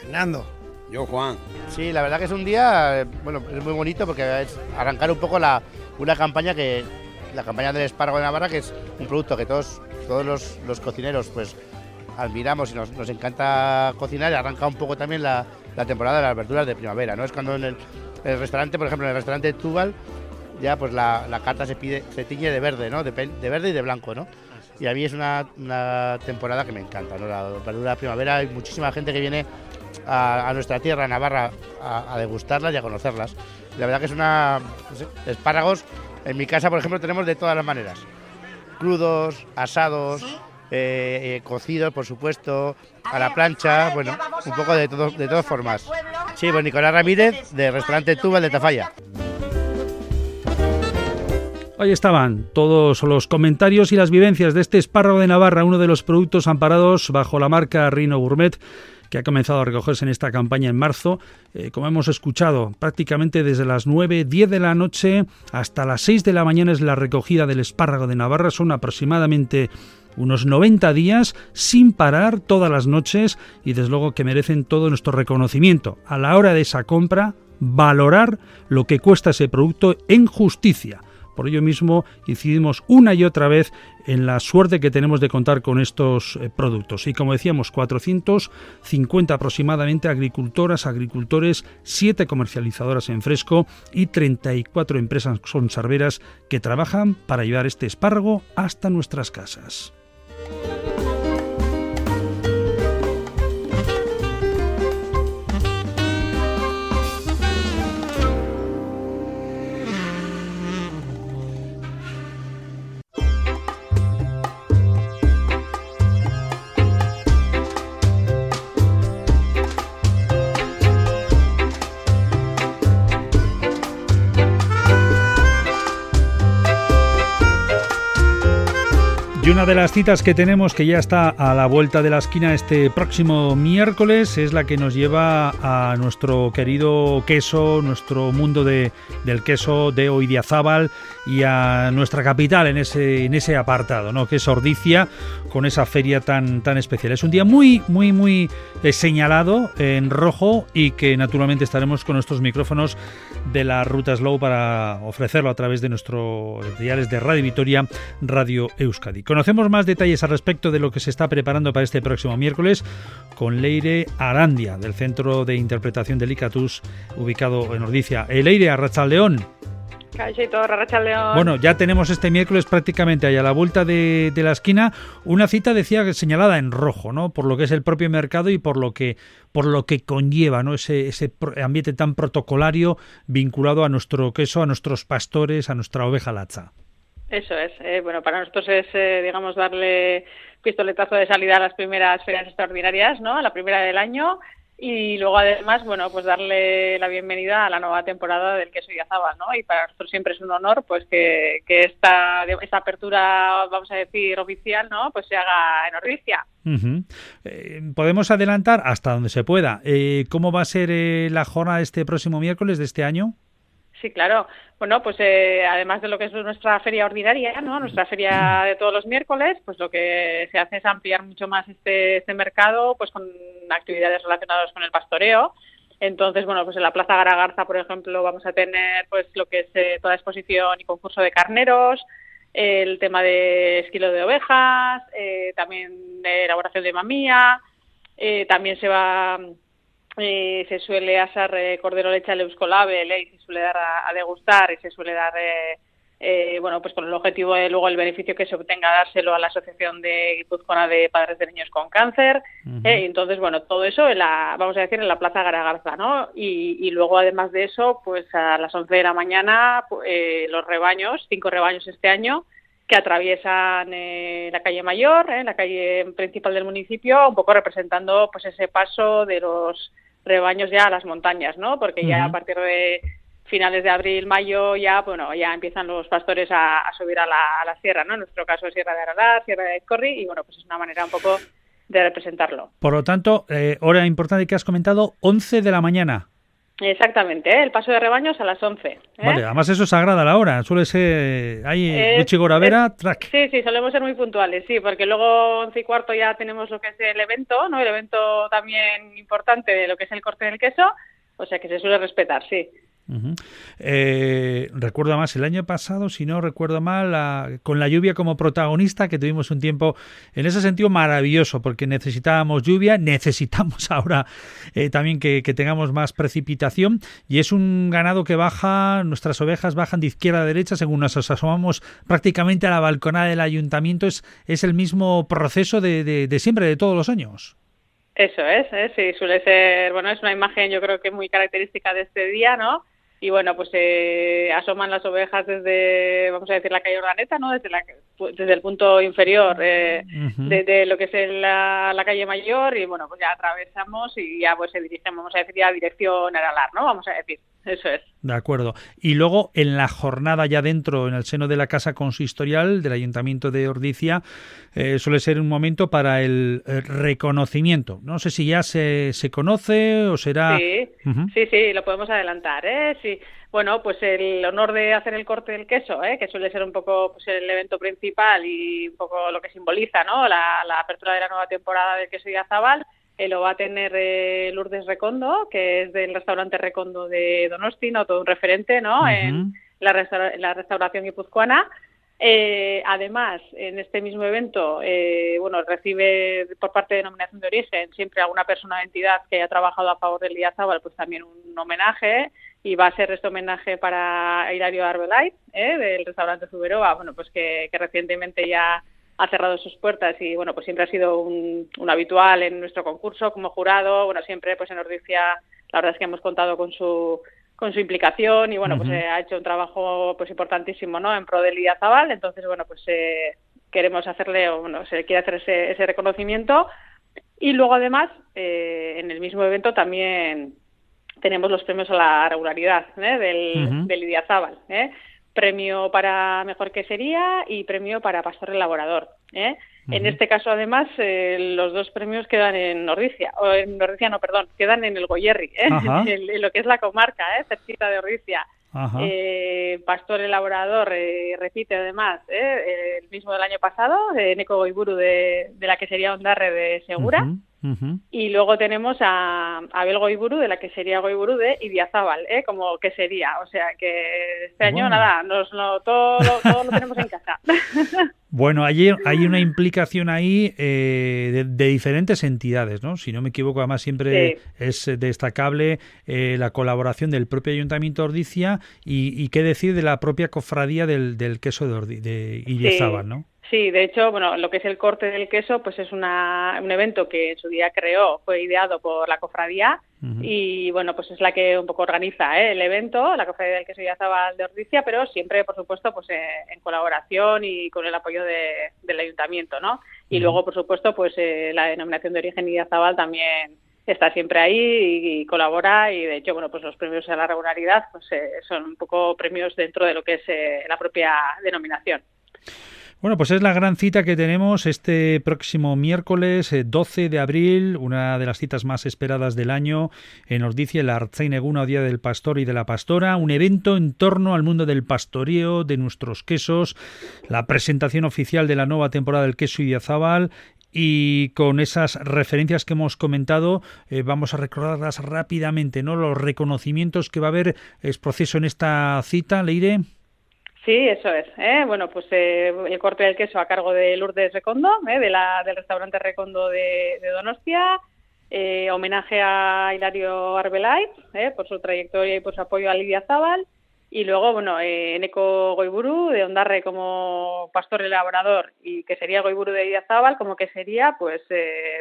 Fernando. yo Juan. Sí, la verdad que es un día, eh, bueno, es muy bonito porque es arrancar un poco la, una campaña que, la campaña del espárrago de Navarra, que es un producto que todos, todos los, los cocineros pues admiramos y nos, nos encanta cocinar y arranca un poco también la, la temporada de las verduras de primavera, ¿no? Es cuando en el, el restaurante, por ejemplo, en el restaurante Tubal, ya pues la, la carta se pide, se tiñe de verde, ¿no? De, de verde y de blanco, ¿no? Y a mí es una, una temporada que me encanta, ¿no? La verdura de primavera, hay muchísima gente que viene a, a nuestra tierra, a Navarra, a, a degustarlas y a conocerlas. La verdad que es una... no sé, espárragos, en mi casa, por ejemplo, tenemos de todas las maneras. Crudos, asados, eh, eh, cocidos, por supuesto, a la plancha, bueno, un poco de, todo, de todas formas. Sí, pues Nicolás Ramírez, de restaurante Tuba de Tafalla. Ahí estaban todos los comentarios y las vivencias de este espárrago de Navarra, uno de los productos amparados bajo la marca Rino Gourmet que ha comenzado a recogerse en esta campaña en marzo, eh, como hemos escuchado, prácticamente desde las 9, 10 de la noche hasta las 6 de la mañana es la recogida del espárrago de Navarra, son aproximadamente unos 90 días sin parar todas las noches y desde luego que merecen todo nuestro reconocimiento. A la hora de esa compra, valorar lo que cuesta ese producto en justicia por ello mismo incidimos una y otra vez en la suerte que tenemos de contar con estos eh, productos. Y como decíamos, 450 aproximadamente agricultoras, agricultores, 7 comercializadoras en fresco y 34 empresas conserveras que trabajan para llevar este espárrago hasta nuestras casas. Una de las citas que tenemos que ya está a la vuelta de la esquina este próximo miércoles es la que nos lleva a nuestro querido queso, nuestro mundo de, del queso de Oidiazábal y a nuestra capital en ese, en ese apartado, ¿no? que es Ordicia, con esa feria tan, tan especial. Es un día muy, muy, muy eh, señalado en rojo y que naturalmente estaremos con nuestros micrófonos de la Ruta Slow para ofrecerlo a través de nuestros diales de Radio Vitoria, Radio Euskadi. Conocemos más detalles al respecto de lo que se está preparando para este próximo miércoles con Leire Arandia, del Centro de Interpretación del ICATUS, ubicado en Ordicia. Leire, Arrachaldeón. Bueno, ya tenemos este miércoles prácticamente ahí a la vuelta de, la esquina una cita decía señalada en rojo, ¿no? Por lo que es el propio mercado y por lo que por lo que conlleva, ¿no? Ese, ese ambiente tan protocolario vinculado a nuestro queso, a nuestros pastores, a nuestra oveja lacha. Eso es. Eh, bueno, para nosotros es, eh, digamos, darle pistoletazo de salida a las primeras ferias extraordinarias, ¿no? A la primera del año y luego además, bueno, pues darle la bienvenida a la nueva temporada del queso y azaba, ¿no? Y para nosotros siempre es un honor, pues que, que esta, esta apertura, vamos a decir, oficial, ¿no? Pues se haga en Ordicia. Eh, podemos adelantar hasta donde se pueda. ¿Cómo va a ser la jornada este próximo miércoles de este año? Sí, claro. Bueno, pues eh, además de lo que es nuestra feria ordinaria, ¿no? Nuestra feria de todos los miércoles, pues lo que se hace es ampliar mucho más este, este mercado, pues con actividades relacionadas con el pastoreo. Entonces, bueno, pues en la Plaza Garagarza, por ejemplo, vamos a tener pues lo que es eh, toda exposición y concurso de carneros, el tema de esquilo de ovejas, eh, también de elaboración de mamía, también se va eh, se suele asar eh, cordero leche al euskolabel y se suele dar a, degustar y se suele dar eh, bueno pues con el objetivo de luego el beneficio que se obtenga dárselo a la asociación de Guipuzcoana de padres de niños con cáncer y entonces bueno todo eso en la vamos a decir en la plaza Garagarza no y, luego además de eso pues a las 11 de la mañana los rebaños cinco rebaños este año que atraviesan la calle mayor, la calle principal del municipio, un poco representando pues ese paso de los rebaños ya a las montañas, ¿no? Porque ya a partir de finales de abril, mayo, ya, bueno, ya empiezan los pastores a, subir a la, sierra, ¿no? En nuestro caso, Sierra de Aralar, Sierra de Corri, y bueno, pues es una manera un poco de representarlo. Por lo tanto, eh, hora importante que has comentado, 11 de la mañana. Exactamente, ¿eh? el paso de rebaños a las 11. ¿eh? Vale, además eso es sagrada la hora, suele ser ahí en Chigoravera, track. Sí, sí, solemos ser muy puntuales, sí, porque luego 11 y cuarto ya tenemos lo que es el evento, ¿no? El evento también importante de lo que es el corte del queso, o sea que se suele respetar, sí. Eh, recuerdo más el año pasado, si no recuerdo mal, con la lluvia como protagonista, que tuvimos un tiempo en ese sentido maravilloso, porque necesitábamos lluvia, necesitamos ahora eh, también que, tengamos más precipitación, y es un ganado que baja, nuestras ovejas bajan de izquierda a derecha, según nos asomamos prácticamente a la balconada del ayuntamiento, es, es el mismo proceso de, de, siempre, de todos los años. Eso es, ¿eh? sí, suele ser, bueno, es una imagen yo creo que muy característica de este día, ¿no? Y bueno, pues se asoman las ovejas desde, vamos a decir, la calle Ordaneta, ¿no? Desde la, desde el punto inferior eh, de, lo que es la, la, calle Mayor y bueno, pues ya atravesamos y ya pues se dirigen, vamos a decir, ya dirección Aralar, ¿no? Vamos a decir, eso es. De acuerdo. Y luego en la jornada ya dentro, en el seno de la Casa Consistorial del Ayuntamiento de Ordicia, eh, suele ser un momento para el, reconocimiento. No sé si ya se, se conoce o será... Sí, sí, sí, lo podemos adelantar, ¿eh? Sí. Bueno, pues el honor de hacer el corte del queso, ¿eh? que suele ser un poco pues, el evento principal y un poco lo que simboliza ¿no? la, apertura de la nueva temporada del queso y azabal, eh, lo va a tener eh, Lourdes Recondo, que es del restaurante Recondo de Donosti, ¿no? todo un referente ¿no? en, la la restauración guipuzcoana. Eh, además, en este mismo evento, eh, bueno, recibe por parte de denominación de origen siempre alguna persona o entidad que haya trabajado a favor del Iazabal, pues también un homenaje y va a ser este homenaje para Hilario Arbelait, ¿eh? del restaurante Zuberoa, bueno, pues que, recientemente ya ha cerrado sus puertas y bueno, pues siempre ha sido un, habitual en nuestro concurso como jurado, bueno, siempre pues en Ordicia la verdad es que hemos contado con su con su implicación y bueno, pues eh, ha hecho un trabajo pues importantísimo, ¿no? En pro del Zabal, entonces bueno, pues eh, queremos hacerle, o bueno, se quiere hacer ese, ese reconocimiento y luego además eh, en el mismo evento también tenemos los premios a la regularidad ¿eh? del, Lidia Zabal. ¿eh? Premio para mejor quesería y premio para pastor elaborador. ¿eh? En este caso, además, eh, los dos premios quedan en Ordicia, o en Ordicia no, perdón, quedan en el Goyerri, ¿eh? en, lo que es la comarca, ¿eh? cerquita de Ordicia. Eh, pastor elaborador repite además el mismo del año pasado, Neko Goiburu de, de la quesería Ondarre de Segura. Y luego tenemos a Abel Goiburu, de la que sería Goiburu de Ibiazábal, ¿eh? como que sería. O sea que este año nada, nos, todo, lo, tenemos en casa. Bueno, hay, hay una implicación ahí eh, de, diferentes entidades, ¿no? Si no me equivoco, además siempre es destacable eh, la colaboración del propio Ayuntamiento de Ordicia y, qué decir de la propia cofradía del, queso de, Ordi, de ¿no? Sí, de hecho, bueno, lo que es el corte del queso, pues es una, un evento que en su día creó, fue ideado por la cofradía y bueno, pues es la que un poco organiza ¿eh? el evento, la cofradía del queso y azabal de Ordicia, pero siempre, por supuesto, pues eh, en colaboración y con el apoyo del ayuntamiento, ¿no? Y luego, por supuesto, pues eh, la denominación de origen y azabal también está siempre ahí y, colabora y de hecho bueno pues los premios a la regularidad pues son un poco premios dentro de lo que es la propia denominación. Bueno, pues es la gran cita que tenemos este próximo miércoles 12 eh, de abril, una de las citas más esperadas del año en Ordicia, la Arzaineguna, Día del Pastor y de la Pastora, un evento en torno al mundo del pastoreo, de nuestros quesos, la presentación oficial de la nueva temporada del queso Idiazábal y con esas referencias que hemos comentado eh, vamos a recordarlas rápidamente, ¿no? Los reconocimientos que va a haber es proceso en esta cita, Leire. Sí, eso es. ¿eh? Bueno, pues eh, el corte del queso a cargo de Lourdes Recondo, ¿eh? de la, del restaurante Recondo de, Donostia. Eh, homenaje a Hilario Arbelay ¿eh? por su trayectoria y por su apoyo a Lidia Zabal. Y luego, bueno, eh, Eneco Goiburu, de Ondarre como pastor elaborador, y que sería Goiburu de Lidia Zabal, como que sería, pues,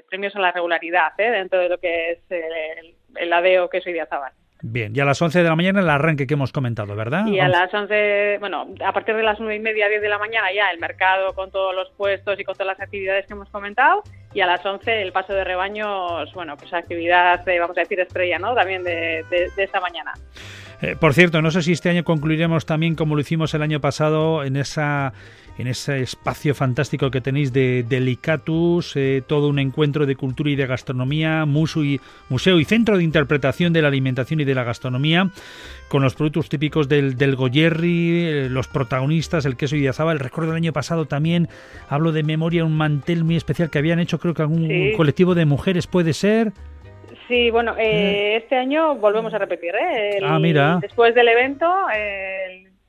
premios a la regularidad dentro de lo que es el, el ADEO que es Lidia Zabal. Bien, y a las 11 de la mañana el arranque que hemos comentado, ¿verdad? Y a las 11, bueno, a partir de las 9 y media, 10 de la mañana ya el mercado con todos los puestos y con todas las actividades que hemos comentado. Y a las 11 el paso de rebaños, bueno, pues actividad, vamos a decir, estrella, ¿no? También de, de esta mañana. Eh, por cierto, no sé si este año concluiremos también como lo hicimos el año pasado en esa en ese espacio fantástico que tenéis de Delicatus, eh, todo un encuentro de cultura y de gastronomía, museo y, museo y centro de interpretación de la alimentación y de la gastronomía, con los productos típicos del, del Goyerri, eh, los protagonistas, el queso y el Recuerdo del año pasado también, hablo de memoria, un mantel muy especial que habían hecho, creo que algún colectivo de mujeres puede ser. Sí, bueno, eh, este año volvemos a repetir. ¿eh? ah, mira. Después del evento,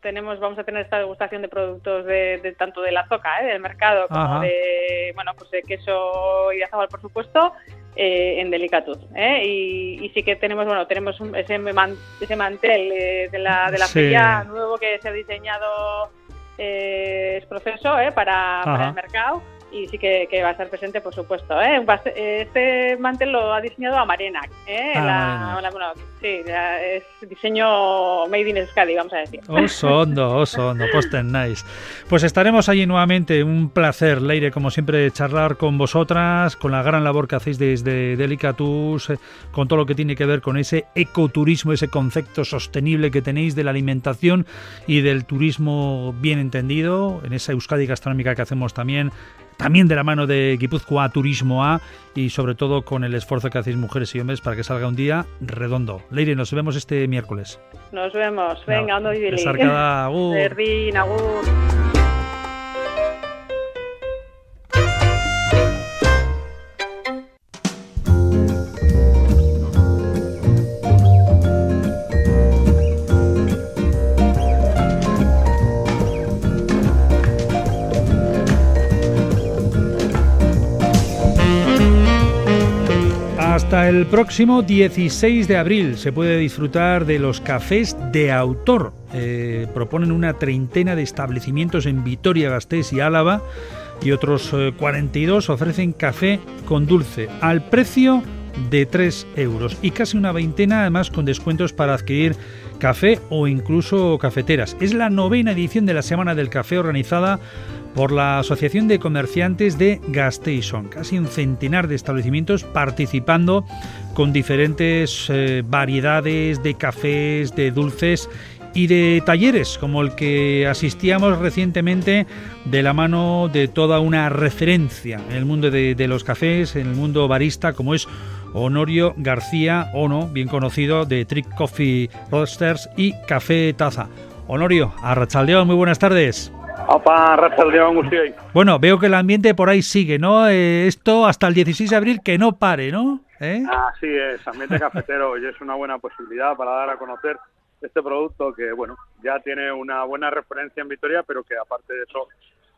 tenemos, vamos a tener esta degustación de productos de, tanto de la zoca, ¿eh? del mercado, como de, bueno, pues de queso y de azabal, por supuesto, eh, en Delicatud. ¿eh? Y, sí que tenemos, bueno, tenemos ese, ese mantel de la, de la feria nuevo que se ha diseñado es proceso para, para, el mercado y sí que, que va a estar presente, por supuesto. ¿eh? A Este mantel lo ha diseñado Amarena. ¿eh? Ah, La- bueno, sí, es diseño made in Euskadi, vamos a decir. Oso hondo, oso hondo, posten nice. Pues estaremos allí nuevamente, un placer, Leire, como siempre, charlar con vosotras, con la gran labor que hacéis desde Delicatus, eh, con todo lo que tiene que ver con ese ecoturismo, ese concepto sostenible que tenéis de la alimentación y del turismo bien entendido, en esa Euskadi gastronómica que hacemos también, también de la mano de Guipúzcoa Turismo A y sobre todo con el esfuerzo que hacéis mujeres y hombres para que salga un día redondo. Leire, nos vemos este miércoles. Nos vemos. Venga, ondo ibili. agur. Hasta el próximo 16 de abril se puede disfrutar de los cafés de autor. Eh, proponen una treintena de establecimientos en Vitoria-Gasteiz y Álava y otros eh, 42 ofrecen café con dulce al precio de 3 euros y casi una veintena además con descuentos para adquirir café o incluso cafeteras. Es la novena edición de la Semana del Café organizada por la Asociación de Comerciantes de Gasteiz. Casi un centenar de establecimientos participando con diferentes eh, variedades de cafés, de dulces y de talleres, como el que asistíamos recientemente de la mano de toda una referencia en el mundo de, los cafés, en el mundo barista, como es Honorio García Ono, bien conocido de Trick Coffee Roasters y Café Taza. Honorio, Arrachaldeón, muy buenas tardes. Opa, Arrachaldeón, guztioi. Bueno, veo que el ambiente por ahí sigue, ¿no? Eh, esto hasta el 16 de abril que no pare, ¿no? ¿Eh? Así es, ambiente cafetero y es una buena posibilidad para dar a conocer este producto que, bueno, ya tiene una buena referencia en Vitoria, pero que aparte de eso,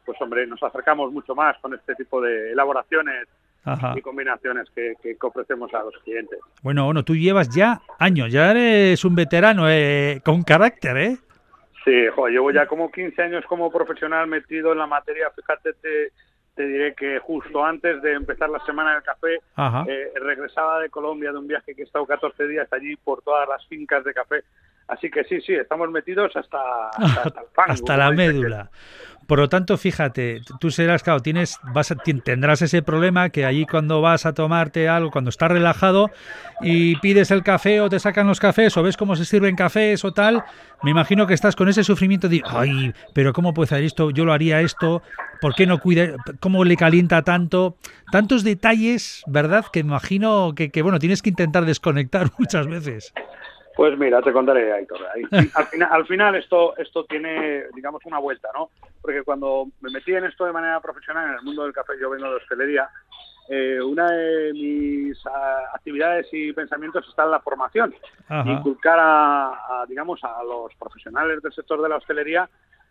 pues hombre, nos acercamos mucho más con este tipo de elaboraciones Ajá. y combinaciones que, que ofrecemos a los clientes. Bueno, bueno, tú llevas ya años, ya eres un veterano eh, con carácter, ¿eh? Sí, jo, llevo ya como 15 años como profesional metido en la materia. Fíjate, te, te diré que justo antes de empezar la Semana del Café, eh, regresaba de Colombia de un viaje que he estado 14 días allí por todas las fincas de café. Así que sí, sí, estamos metidos hasta, hasta, hasta el fango, Hasta la médula. Por lo tanto, fíjate, tú serás, claro, tienes, vas a- tendrás ese problema que allí cuando vas a tomarte algo, cuando estás relajado y pides el café o te sacan los cafés o ves cómo se sirven cafés o tal, me imagino que estás con ese sufrimiento de, ay, pero ¿cómo puede hacer esto? Yo lo haría esto, ¿por qué no cuida? ¿Cómo le calienta tanto? Tantos detalles, ¿verdad? Que me imagino que, que, bueno, tienes que intentar desconectar muchas veces. Pues mira, te contaré, Aitor. Ahí- Al final, al final esto, esto tiene, digamos, una vuelta, ¿no? Porque cuando me metí en esto de manera profesional, en el mundo del café, yo vengo de hostelería, eh, una de mis ah, actividades y pensamientos está en la formación. Ajá. Inculcar a, a, digamos, a los profesionales del sector de la hostelería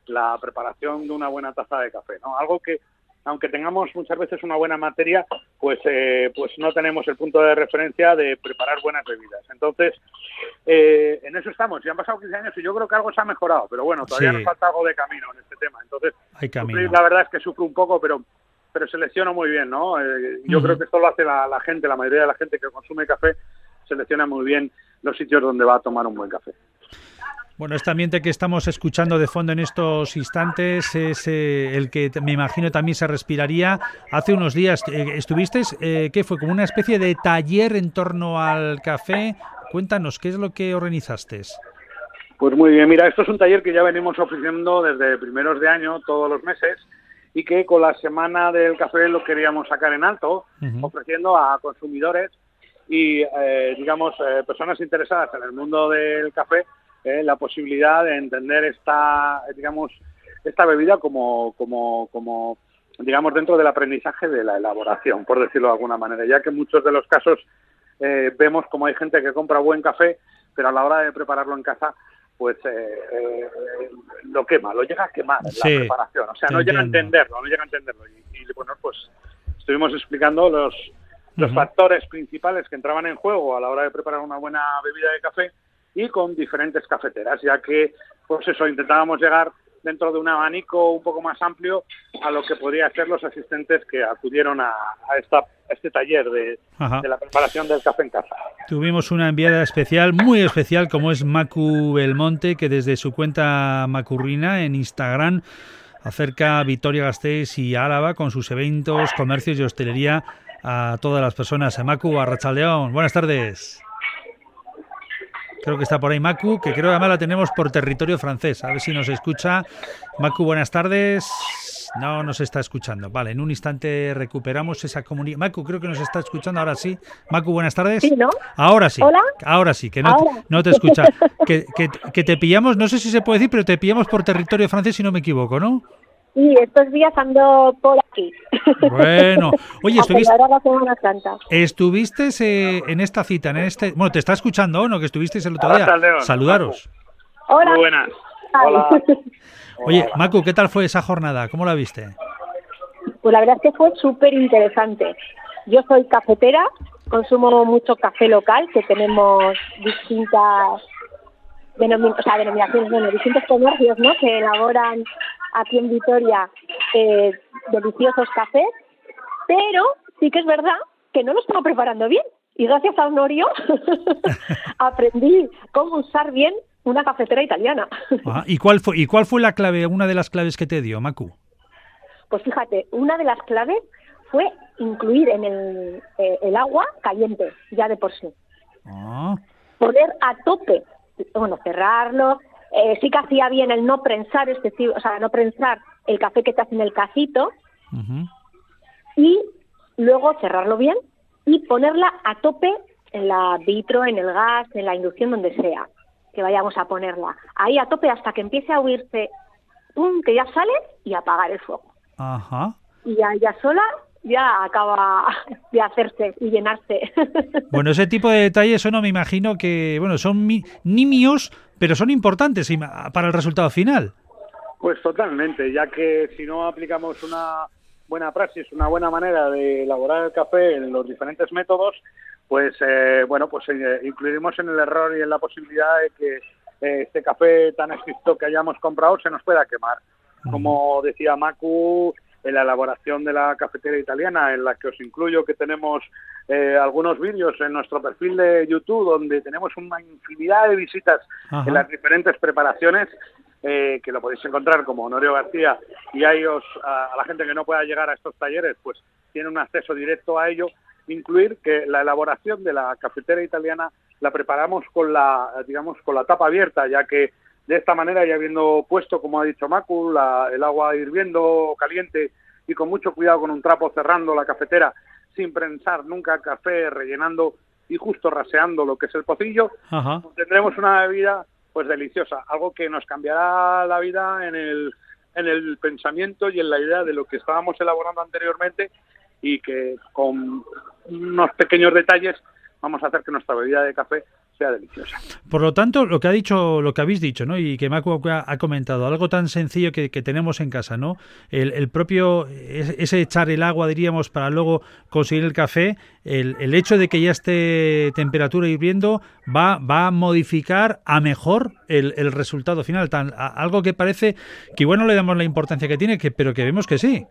la preparación de una buena taza de café, ¿no? Algo que, aunque tengamos muchas veces una buena materia, pues, eh, pues no tenemos el punto de referencia de preparar buenas bebidas. Entonces, eh, en eso estamos. Ya han pasado 15 años y yo creo que algo se ha mejorado, pero bueno, todavía Sí. nos falta algo de camino en este tema. Entonces, Hay camino. sufrir, la verdad es que sufro un poco, pero pero selecciono muy bien, ¿no? Eh, yo creo que esto lo hace la, la gente, la mayoría de la gente que consume café, selecciona muy bien los sitios donde va a tomar un buen café. Bueno, este ambiente que estamos escuchando de fondo en estos instantes es eh, el que me imagino también se respiraría hace unos días. Eh, ¿Estuviste, eh, qué fue, como una especie de taller en torno al café? Cuéntanos, ¿qué es lo que organizaste? Pues muy bien, mira, esto es un taller que ya venimos ofreciendo desde primeros de año, todos los meses, y que con la semana del café lo queríamos sacar en alto, ofreciendo a consumidores y, eh, digamos, eh, personas interesadas en el mundo del café eh, la posibilidad de entender esta, digamos, esta bebida como, como, como, digamos, dentro del aprendizaje de la elaboración, por decirlo de alguna manera, ya que en muchos de los casos eh, vemos como hay gente que compra buen café, pero a la hora de prepararlo en casa, pues eh, eh, lo quema, lo llega a quemar Sí, la preparación, o sea, no llega a entenderlo, no llega a entenderlo. Y, y, bueno, pues estuvimos explicando los, los factores principales que entraban en juego a la hora de preparar una buena bebida de café y con diferentes cafeteras, ya que, pues eso, intentábamos llegar dentro de un abanico un poco más amplio a lo que podrían ser los asistentes que acudieron a, a esta, a este taller de, de la preparación del café en casa. Tuvimos una enviada especial, muy especial, como es Macu Belmonte, que desde su cuenta Macurrina en Instagram acerca a Vitoria-Gasteiz y Álava con sus eventos, comercios y hostelería a todas las personas. Macu, a Rachaldeón, buenas tardes. Creo que está por ahí Macu, que creo que además la tenemos por territorio francés. A ver si nos escucha. Macu, buenas tardes. No nos está escuchando. Vale, en un instante recuperamos esa comunicación. Macu, creo que nos está escuchando ahora sí. Macu, buenas tardes. Sí, ¿no? Ahora sí. ¿Hola? Ahora sí, que no. Te, no te escucha. que, que, que te pillamos, no sé si se puede decir, pero te pillamos por territorio francés si no me equivoco, ¿no? Sí, estos días ando por aquí. Bueno, oye, estuviste, celebrar la Semana Santa. estuviste eh, en esta cita, en este, bueno, te está escuchando, ¿no? Que estuvisteis el otro día. Saludaros. Hola. Muy buenas. Hola. Oye, Macu, ¿qué tal fue esa jornada? ¿Cómo la viste? Pues la verdad es que fue súper interesante. Yo soy cafetera, consumo mucho café local, que tenemos distintas denomi- o sea, denominaciones, bueno, distintos comercios ¿no? que elaboran aquí en Vitoria eh, deliciosos cafés, pero sí que es verdad que no lo estaba preparando bien. Y gracias a Honorio aprendí cómo usar bien una cafetera italiana. Ajá, ¿Y cuál fue y cuál fue la clave, una de las claves que te dio, Macu? Pues fíjate, una de las claves fue incluir en el, eh, el agua caliente, ya de por sí. Ah, Poner a tope, bueno, cerrarlo. Eh, sí que hacía bien el no prensar, es decir, o sea, no prensar el café que estás en el cajito y luego cerrarlo bien y ponerla a tope en la vitro, en el gas, en la inducción, donde sea que vayamos a ponerla. Ahí a tope hasta que empiece a huirse, ¡pum!, que ya sale y apagar el fuego. Ajá. y ya, ya sola ya acaba de hacerse y llenarse. Bueno, ese tipo de detalles son, no me imagino que, bueno, son mi- nimios, pero son importantes para el resultado final. Pues totalmente, ya que si no aplicamos una buena praxis, una buena manera de elaborar el café en los diferentes métodos, pues eh, bueno, pues eh, incluiremos en el error y en la posibilidad de que eh, este café tan estricto que hayamos comprado se nos pueda quemar. Como decía Macu, en la elaboración de la cafetera italiana, en la que os incluyo que tenemos eh, algunos vídeos en nuestro perfil de YouTube, donde tenemos una infinidad de visitas Ajá. en las diferentes preparaciones, eh, que lo podéis encontrar como Honorio García, y ahí os, a, a la gente que no pueda llegar a estos talleres, pues tiene un acceso directo a ello, incluir que la elaboración de la cafetera italiana la preparamos con la, digamos, con la tapa abierta, ya que de esta manera, ya habiendo puesto, como ha dicho Macu, la- el agua hirviendo caliente y con mucho cuidado con un trapo cerrando la cafetera, sin prensar nunca café, rellenando y justo raseando lo que es el pocillo, Ajá. tendremos una bebida pues deliciosa, algo que nos cambiará la vida en el, en el pensamiento y en la idea de lo que estábamos elaborando anteriormente y que con unos pequeños detalles vamos a hacer que nuestra bebida de café sea deliciosa. Por lo tanto, lo que ha dicho, lo que habéis dicho, ¿no? Y que Macu ha, comentado, algo tan sencillo que, que tenemos en casa, ¿no? El, el propio, ese ese echar el agua, diríamos, para luego conseguir el café, el, el hecho de que ya esté temperatura hirviendo va, va a modificar a mejor el, el resultado final. Tan, a- algo que parece que igual no le damos la importancia que tiene, que, pero que vemos que sí.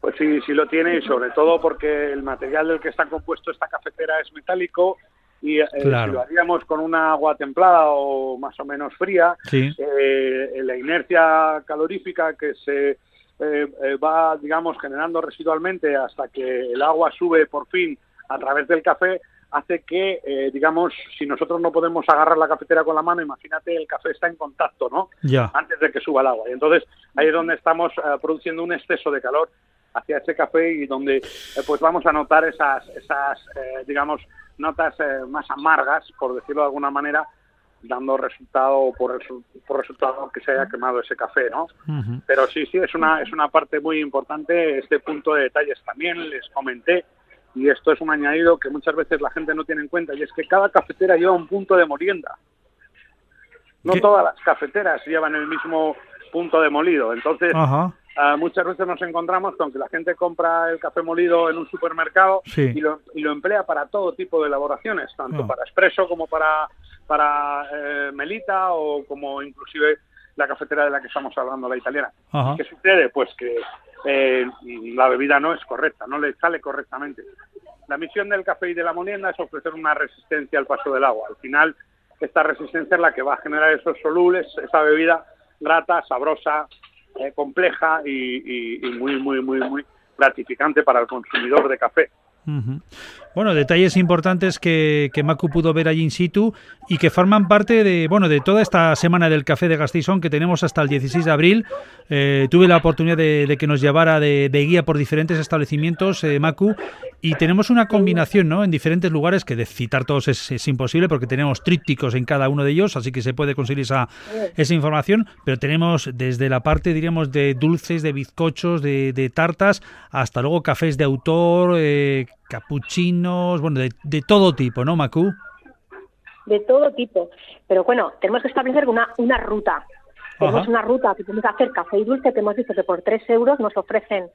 Pues sí, sí lo tiene y sobre todo porque el material del que está compuesto esta cafetera es metálico y eh, Claro. si lo haríamos con una agua templada o más o menos fría, Sí. eh, la inercia calorífica que se eh, eh, va, digamos, generando residualmente hasta que el agua sube por fin a través del café, hace que, eh, digamos, si nosotros no podemos agarrar la cafetera con la mano, imagínate, el café está en contacto, ¿no? Ya. Antes de que suba el agua. Y entonces ahí es donde estamos eh, produciendo un exceso de calor hacia ese café y donde eh, pues vamos a notar esas, esas eh, digamos, notas eh, más amargas, por decirlo de alguna manera, dando resultado por, resu- por resultado que se haya quemado ese café, ¿no? Pero sí, sí, es una, es una parte muy importante este punto de detalles. También les comenté, y esto es un añadido que muchas veces la gente no tiene en cuenta, y es que cada cafetera lleva un punto de molienda. No ¿Qué? todas las cafeteras llevan el mismo punto de molido. Entonces. Ah, muchas veces nos encontramos con que la gente compra el café molido en un supermercado Sí. y, lo, y lo emplea para todo tipo de elaboraciones, tanto Ah. para expreso como para, para eh, melita o como inclusive la cafetera de la que estamos hablando, la italiana. Ajá. ¿Qué sucede? Pues que eh, la bebida no es correcta, no le sale correctamente. La misión del café y de la molienda es ofrecer una resistencia al paso del agua. Al final, esta resistencia es la que va a generar esos solubles, esa bebida grata, sabrosa, eh, compleja y, y- y muy, muy, muy, muy gratificante para el consumidor de café. Bueno, detalles importantes que, que Macu pudo ver allí in situ y que forman parte de, bueno, de toda esta semana del Café de Gasteiz que tenemos hasta el 16 de abril. Eh, tuve la oportunidad de, que nos llevara de, de guía por diferentes establecimientos, eh, Macu, y tenemos una combinación, ¿no? En diferentes lugares, que de citar todos es, es imposible porque tenemos trípticos en cada uno de ellos, así que se puede conseguir esa, esa información, pero tenemos desde la parte, diríamos, de dulces, de bizcochos, de, de tartas, hasta luego cafés de autor, eh, capuchinos, bueno, de, de todo tipo, ¿no, Macu? de todo tipo. Pero bueno, tenemos que establecer una, una ruta. Tenemos Ajá. una ruta que podemos hacer café y dulce, que hemos visto que por 3 euros nos ofrecen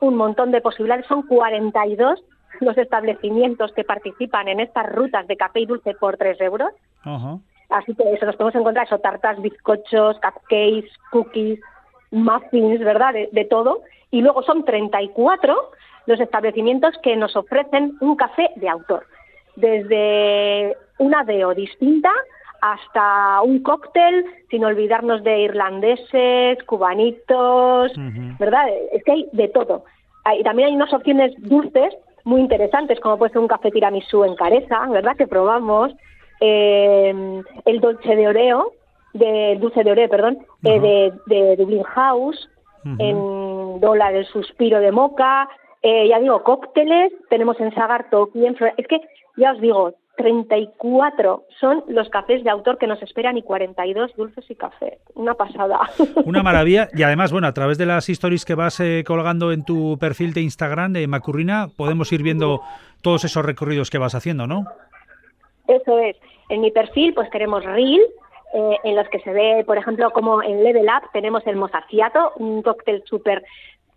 un montón de posibilidades. Son 42 los establecimientos que participan en estas rutas de café y dulce por 3 euros. Ajá. Así que eso, nos podemos encontrar eso, tartas, bizcochos, cupcakes, cookies, muffins, ¿verdad? De, de todo. Y luego son 34 los establecimientos que nos ofrecen un café de autor. Desde una deo distinta hasta un cóctel, sin olvidarnos de irlandeses, cubanitos, ¿verdad? Es que hay de todo. Hay- también hay unas opciones dulces muy interesantes, como puede ser un café tiramisú en Careza, ¿verdad? Que probamos. Eh, el dulce de Oreo, de dulce de Oreo, perdón, eh, de, de Dublin House, en Dola del Suspiro de Moca, eh, ya digo, cócteles, tenemos en Sagarto, aquí en Flor- Es que, ya os digo, 34 son los cafés de autor que nos esperan y 42 dulces y café. Una pasada. Una maravilla. Y además, bueno, a través de las stories que vas eh, colgando en tu perfil de Instagram de Macurrina, podemos ir viendo todos esos recorridos que vas haciendo, ¿no? Eso es. En mi perfil, pues tenemos Reel, eh, en los que se ve, por ejemplo, como en Level Up tenemos el mozaciato, un cóctel súper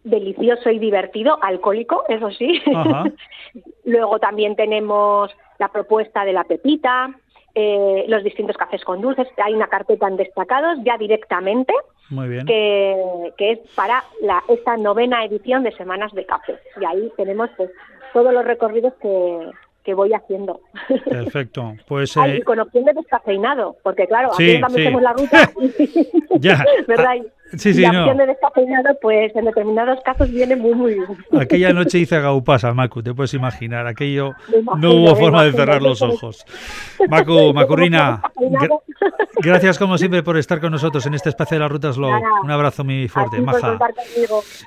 delicioso y divertido, alcohólico, eso sí. Luego también tenemos la propuesta de la pepita, eh, los distintos cafés con dulces. Hay una carpeta en destacados ya directamente Muy bien. que, que es para la, esta novena edición de Semanas de Café. Y ahí tenemos pues todos los recorridos que, que voy haciendo. Perfecto. Pues Ay, eh, y con opción de descafeinado, porque claro, Sí, aquí también sí. hacemos la ruta, ya. ¿verdad? Sí, y sí, la no. de descafeinado, pues en determinados casos viene muy, muy bien. Aquella noche hice gaupasa, Macu, te puedes imaginar. Aquello imagino, no hubo forma de cerrar los ojos. Macu, Macurrina, gracias como siempre por estar con nosotros en este espacio de la Ruta Slow. Nada. Un abrazo muy fuerte, maja.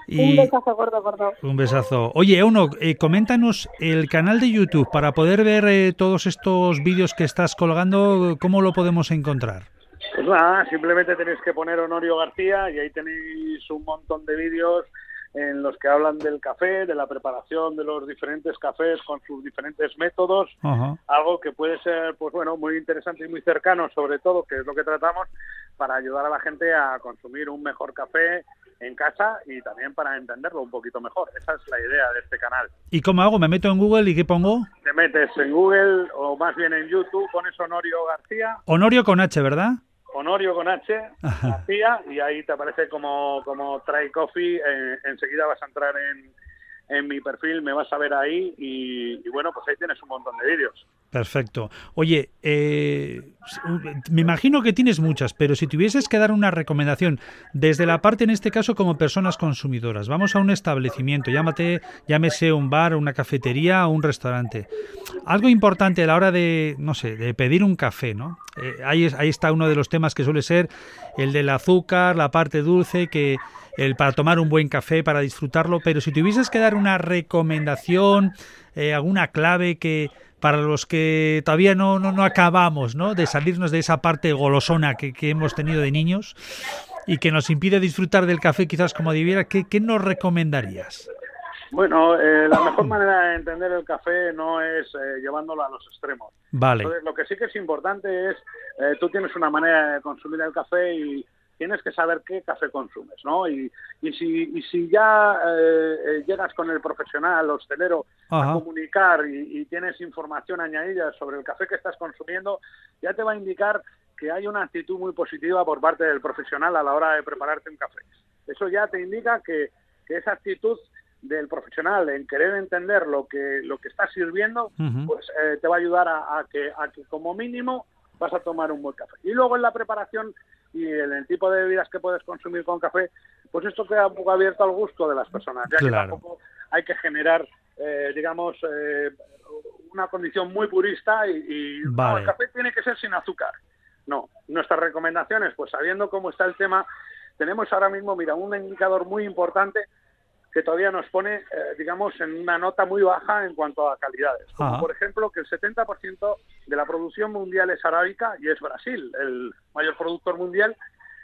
Y- Un besazo gordo, gordo. Un besazo. Oye, Euno, eh, coméntanos el canal de YouTube para poder ver eh, todos estos vídeos que estás colgando, ¿cómo lo podemos encontrar? Pues nada, simplemente tenéis que poner Honorio García y ahí tenéis un montón de vídeos en los que hablan del café, de la preparación de los diferentes cafés con sus diferentes métodos, algo que puede ser, pues bueno, muy interesante y muy cercano, sobre todo, que es lo que tratamos, para ayudar a la gente a consumir un mejor café en casa y también para entenderlo un poquito mejor. Esa es la idea de este canal. ¿Y cómo hago? ¿Me meto en Google y qué pongo? Te metes en Google o más bien en YouTube, pones Honorio García Honorio con H, ¿verdad? Honorio con H, García, y ahí te aparece como, como Try Coffee. eh, enseguida vas a entrar en, en mi perfil, me vas a ver ahí y, y bueno, pues ahí tienes un montón de vídeos. Perfecto. Oye, eh, me imagino que tienes muchas, pero si tuvieses que dar una recomendación desde la parte, en este caso, como personas consumidoras, vamos a un establecimiento, llámate, llámese un bar, una cafetería o un restaurante. Algo importante a la hora de, no sé, de pedir un café, ¿no? Eh, ahí, es- ahí está uno de los temas que suele ser el del azúcar, la parte dulce, que el para tomar un buen café, para disfrutarlo, pero si tuvieses que dar una recomendación, eh, alguna clave que para los que todavía no, no, no acabamos ¿no? de salirnos de esa parte golosona que, que hemos tenido de niños y que nos impide disfrutar del café quizás como debiera, ¿qué, qué nos recomendarías? Bueno, eh, la mejor manera de entender el café no es eh, llevándolo a los extremos. Vale. Entonces, lo que sí que es importante es, eh, tú tienes una manera de consumir el café y tienes que saber qué café consumes, ¿no? Y, y, si, y si ya eh, eh, llegas con el profesional, hostelero, Ajá. a comunicar y, y tienes información añadida sobre el café que estás consumiendo, ya te va a indicar que hay una actitud muy positiva por parte del profesional a la hora de prepararte un café. Eso ya te indica que, que esa actitud del profesional en querer entender lo que lo que está sirviendo, pues eh, te va a ayudar a, que, a que como mínimo vas a tomar un buen café. Y luego en la preparación y en el tipo de bebidas que puedes consumir con café, pues esto queda un poco abierto al gusto de las personas, ya que tampoco hay que generar, eh, digamos, eh, una condición muy purista y, el café tiene que ser sin azúcar. No, nuestras recomendaciones, pues sabiendo cómo está el tema, tenemos ahora mismo, mira, un indicador muy importante que todavía nos pone, eh, digamos, en una nota muy baja en cuanto a calidades. Como por ejemplo que el 70% de la producción mundial es arábica y es Brasil, el mayor productor mundial,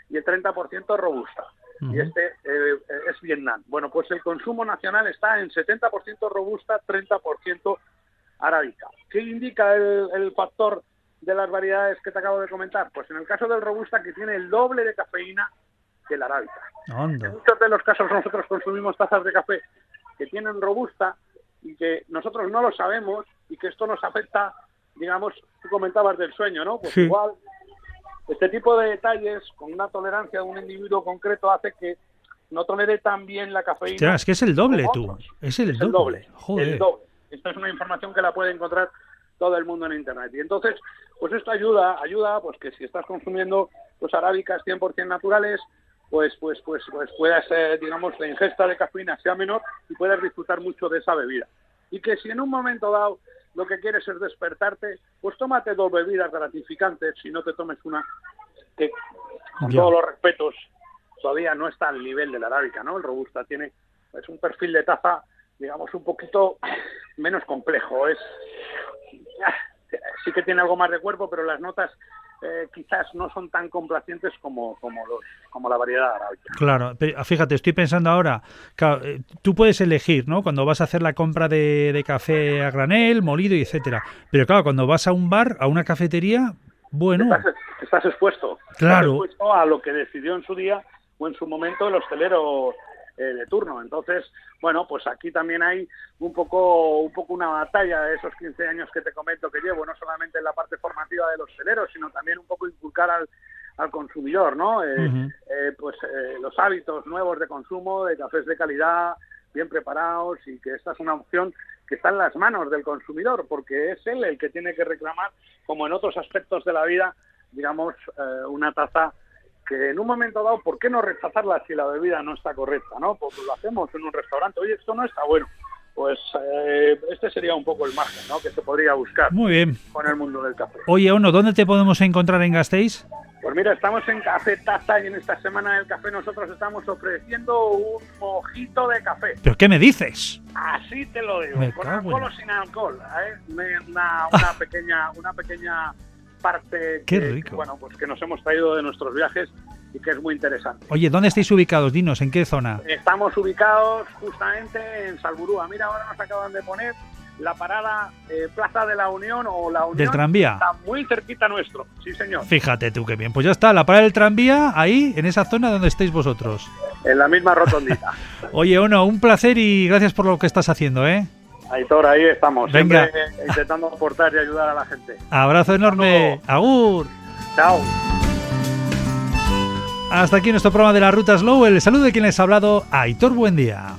y el 30% robusta. Y este eh, es Vietnam. Bueno, pues el consumo nacional está en 70% robusta, 30% arábica. ¿Qué indica el, el factor de las variedades que te acabo de comentar? Pues en el caso del robusta, que tiene el doble de cafeína que la arábica. En muchos de los casos nosotros consumimos tazas de café que tienen robusta y que nosotros no lo sabemos y que esto nos afecta, digamos, tú comentabas del sueño, ¿no? Pues igual este tipo de detalles con una tolerancia de un individuo concreto hace que no tolere tan bien la cafeína. es que es el doble tú, es el, doble. El doble. Esta es una información que la puede encontrar todo el mundo en internet. Y entonces, pues esto ayuda, ayuda pues que si estás consumiendo pues arábicas 100% naturales, pues, pues, pues, pues puedas, eh, digamos, la ingesta de cafeína sea menor y puedas disfrutar mucho de esa bebida. Y que si en un momento dado lo que quieres es despertarte, pues tómate dos bebidas gratificantes, si no te tomes una que, con todos los respetos, todavía no está al nivel de la arábica, ¿no? El robusta tiene es un perfil de taza, digamos, un poquito menos complejo. Es sí que tiene algo más de cuerpo, pero las notas eh, quizás no son tan complacientes como, como, los, como la variedad arábica. Claro, ah, fíjate, estoy pensando ahora, eh, tú puedes elegir, ¿no? Cuando vas a hacer la compra de, café a granel, molido etcétera. Pero claro, cuando vas a un bar, a una cafetería, bueno... Estás, expuesto. Claro. Estás expuesto a lo que decidió en su día o en su momento el hostelero eh, de turno. Entonces, bueno, pues aquí también hay un poco, un poco una batalla de esos 15 años que te comento que llevo, no solamente en la parte formativa de los celeros, sino también un poco inculcar al, al consumidor, ¿no? Eh, eh, pues los hábitos nuevos de consumo, de cafés de calidad, bien preparados y que esta es una opción que está en las manos del consumidor, porque es él el que tiene que reclamar, como en otros aspectos de la vida, digamos, una taza que en un momento dado, ¿por qué no rechazarla si la bebida no está correcta? ¿no? Porque lo hacemos en un restaurante, oye, esto no está bueno. Pues eh, este sería un poco el margen ¿no? que se podría buscar Muy bien. con el mundo del café. Oye, Ono, ¿dónde te podemos encontrar en Gasteiz? Pues mira, estamos en Café Taza y en esta semana del café nosotros estamos ofreciendo un mojito de café. ¿Pero qué me dices? Así te lo digo, con alcohol o sin alcohol. ¿eh? Una, una pequeña, una pequeña parte que, bueno, pues que nos hemos traído de nuestros viajes y que es muy interesante. Oye, ¿dónde estáis ubicados? Dinos, ¿en qué zona? Estamos ubicados justamente en Salburúa. Mira, ahora nos acaban de poner la parada eh, Plaza de la Unión o la Unión. ¿Del tranvía? Está muy cerquita nuestro, sí señor. Fíjate tú qué bien. Pues ya está, la parada del tranvía ahí, en esa zona donde estáis vosotros. En la misma rotondita. Oye, Ono, un placer y gracias por lo que estás haciendo, ¿eh? Aitor, ahí estamos. Venga. intentando aportar y ayudar a la gente. Abrazo enorme. Agur. Chao. Hasta aquí nuestro programa de la Ruta Slow. El saludo de quien les ha hablado, Aitor Buen día.